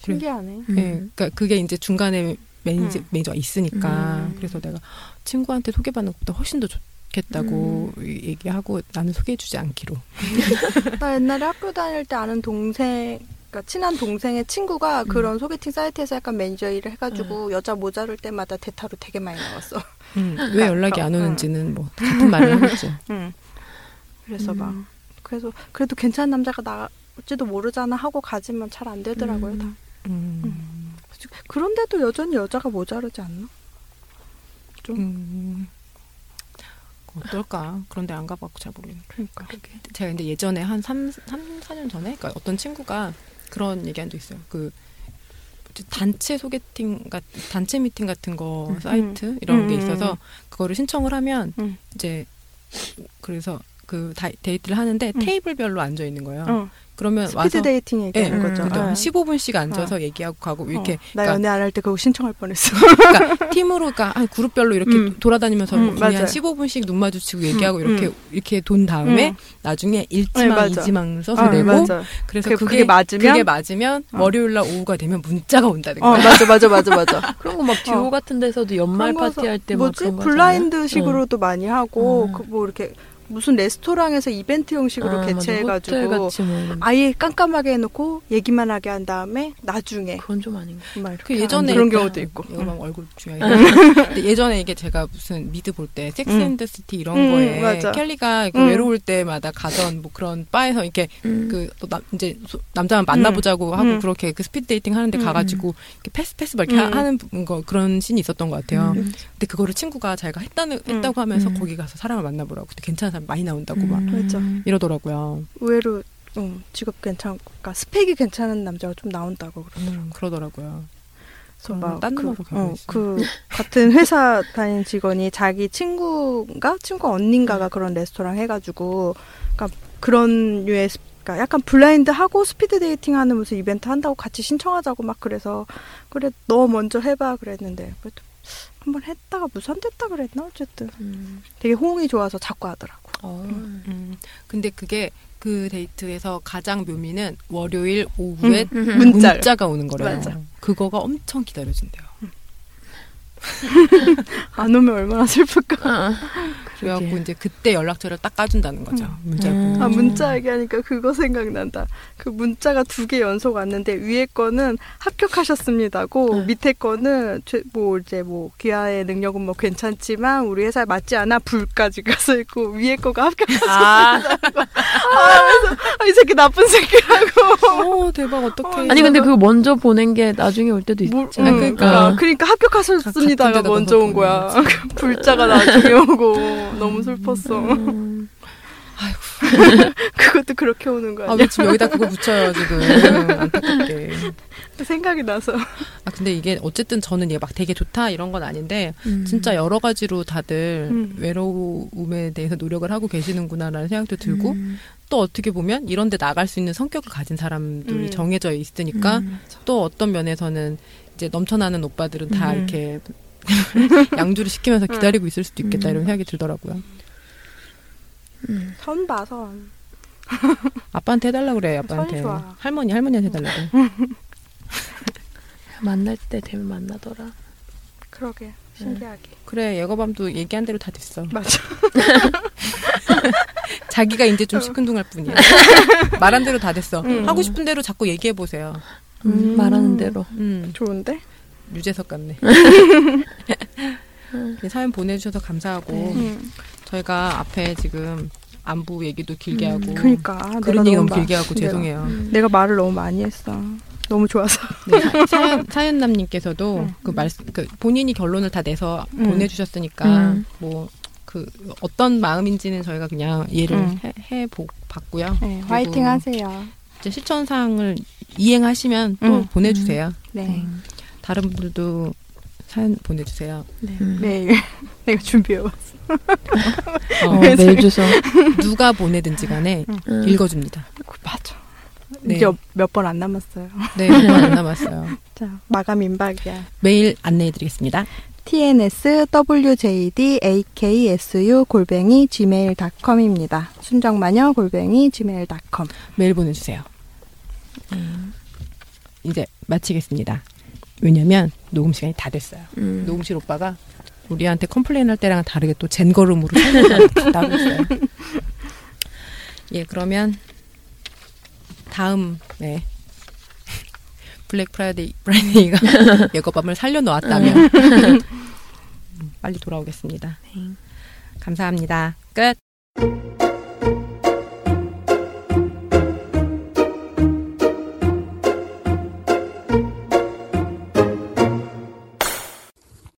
그래. 신기하네. 음. 예, 그러니까 그게 이제 중간에 매니저, 음. 매니저가 있으니까 음. 그래서 내가 친구한테 소개받는 것보다 훨씬 더 좋겠다고 음. 얘기하고 나는 소개해주지 않기로. 나 옛날에 학교 다닐 때 아는 동생, 그러니까 친한 동생의 친구가 음. 그런 소개팅 사이트에서 약간 매니저 일을 해가지고 여자 모자랄 때마다 대타로 되게 많이 나왔어. 음, 왜 연락이 안 음. 오는지는 뭐 같은 말을 하겠죠. 응. 그래서 음. 막 그래서 그래도 괜찮은 남자가 나올지도 모르잖아 하고 가지면 잘 안 되더라고요. 음. 다. 음. 그런데도 여전히 여자가 모자르지 않나? 좀 음. 어떨까? 그런데 안 가봤고 잘 모르겠네. 그러니까. 제가 근데 예전에 한 3, 삼 4년 전에 그러니까 어떤 친구가 그런 얘기 한 적 있어요. 그 단체 소개팅 같 단체 미팅 같은 거 음. 사이트 이런 음, 게 음, 있어서 음. 그거를 신청을 하면 음. 이제 그래서 그 다- 데이트를 하는데 음. 테이블별로 앉아 있는 거예요. 어, 그러면 스피드 와서 dating 예, 얘기하는 음, 거죠. 그죠. 어. 한 15분씩 앉아서 얘기하고 가고 이렇게 어, 나 그러니까 연애 안 할 때 그거 신청할 뻔했어. 그러니까 팀으로 그러니까 한 그룹별로 이렇게 음. 돌아다니면서 음, 거의 한 맞아요. 15분씩 눈 마주치고 얘기하고 음, 이렇게 이렇게 돈 다음에 음. 나중에 네, 1지망, 맞아. 2지망 써서 어, 내고 맞아. 그래서 그게, 그게, 그게 맞으면 그게 맞으면 어. 월요일 날 오후가 되면 문자가 온다는 어 거야. 맞아 맞아 맞아 맞아. 그런 거막 듀오 어. 같은 데서도 연말 파티 할때막 뭐지 그런 거 블라인드식으로도 많이 하고 음. 그뭐 이렇게 무슨 레스토랑에서 이벤트 형식으로 개최해가지고 같이 뭐. 아예 깜깜하게 해놓고 얘기만 하게 한 다음에 나중에 그건 좀 아닌가. 그 예전에 그런 경우도 있고. 이거 막 얼굴 중요하게. 근데 예전에 이게 제가 무슨 미드 볼 때 섹스 앤 더 시티 이런 음, 거에 맞아. 캐리가 그 음. 외로울 때마다 가던 뭐 그런 바에서 이렇게 음. 그또 남 이제 소- 남자만 만나보자고 하고 음. 그렇게 그 speed dating 하는데 음. 가가지고 이렇게 pass pass 막 이렇게 음. 하- 하는 거 그런 scene이 있었던 것 같아요. 음. 근데 그거를 친구가 자기가 했다는 했다고 하면서 음. 거기 가서 사람을 만나보라고 근데 괜찮은 사람 많이 나온다고 막 맞아. 이러더라고요. 의외로 어, 직업 괜찮고 그러니까 스펙이 괜찮은 남자가 좀 나온다고 그러더라고. 음, 그러더라고요. 그래서 음, 막딴 그, 어. 그 같은 회사 다니는 직원이 자기 친구가 친구 언닌가가 그런 레스토랑 해가지고 그러니까 그런 류의 스- 그러니까 약간 블라인드 하고 speed dating 하는 무슨 이벤트 한다고 같이 신청하자고 막 그래서 그래 너 먼저 해봐 그랬는데 그래도 한번 했다가 무산됐다 그랬나 어쨌든 음. 되게 호응이 좋아서 자꾸 하더라고. 어. 음, 근데 그게 그 데이트에서 가장 묘미는 월요일 오후에 음. 문자. 문자가 오는 거래요. 맞아. 그거가 엄청 기다려진대요. 안 오면 얼마나 슬플까. 아, 그래갖고 그러게. 이제 그때 연락처를 딱 까준다는 거죠. 음. 보내서. 아 문자 얘기하니까 그거 생각난다. 그 문자가 두 개 연속 왔는데 위에 거는 합격하셨습니다고 응. 밑에 거는 죄- 뭐 이제 뭐 귀하의 능력은 뭐 괜찮지만 우리 회사에 맞지 않아 불까지 가서 있고 위에 거가 합격하셨습니다. 아. 아, 이 새끼 나쁜 새끼라고. 어 대박 어떡해. 아니 근데 그거 먼저 보낸 게 나중에 올 때도 뭘- 있지. 응, 아, 그러니까 그러니까. 그러니까 합격하셨습니다가 데다 먼저 온 거야. 불자가 나중에 오고 너무 슬펐어. 음. 그것도 그렇게 오는 거야. 아, 왜 지금 여기다 그거 붙여요, 지금. 안타깝게. 생각이 나서. 아, 근데 이게 어쨌든 저는 얘 막 되게 좋다 이런 건 아닌데, 음. 진짜 여러 가지로 다들 음. 외로움에 대해서 노력을 하고 계시는구나라는 생각도 들고, 음. 또 어떻게 보면 이런 데 나갈 수 있는 성격을 가진 사람들이 음. 정해져 있으니까, 음. 또 어떤 면에서는 이제 넘쳐나는 오빠들은 다 음. 이렇게 양주를 시키면서 기다리고 있을 수도 있겠다 음. 이런 생각이 들더라고요. 음. 선 봐, 선. 아빠한테 해달라고 그래, 아빠한테. 할머니, 할머니한테 해달라고. 만날 때 되면 만나더라. 그러게. 신기하게. 그래, 예거밤도 얘기한 대로 다 됐어. 맞아. 자기가 이제 좀 시큰둥할 뿐이야. 말한 대로 다 됐어. 음. 하고 싶은 대로 자꾸 얘기해 보세요. 음, 음. 말하는 대로. 음, 좋은데? 유재석 같네. 네, 사연 보내주셔서 감사하고 네. 응. 저희가 앞에 지금 안부 얘기도 길게 음. 하고 그니까. 내가 그런 얘기 너무 마- 길게 하고 죄송해요. 음. 내가 말을 너무 많이 했어. 너무 좋아서. 네, 사- 사연, 사연남님께서도 음. 그 말, 그 본인이 결론을 다 내서 음. 보내주셨으니까 음. 뭐그 어떤 마음인지는 저희가 그냥 이해를 음. 해, 해보, 봤고요. 네, 화이팅 하세요. 이제 실천사항을 이행하시면 또 음. 보내주세요. 네. 다른 분들도 사연 보내주세요. 네. 음. 매일 내가 준비해 왔어. 어, 어, 메일 주소. 누가 보내든지 간에 음. 읽어줍니다. 맞아. 네. 이제 몇 번 안 남았어요. 네, 얼마 안 남았어요. 자, 마감 임박이야. 메일 안내해드리겠습니다. tnswjdaksu gmail.com입니다. 순정마녀 골뱅이 gmail.com. 메일 보내주세요. 이제 마치겠습니다. 왜냐면 녹음 시간이 다 됐어요. 음. 녹음실 오빠가 우리한테 complain 할 때랑 다르게 또 잰걸음으로 따고 있어요. 예, 그러면 다음 네 블랙 프라이데이 프라이데이가 예거밤을 살려놓았다면 음, 빨리 돌아오겠습니다. 감사합니다. 끝.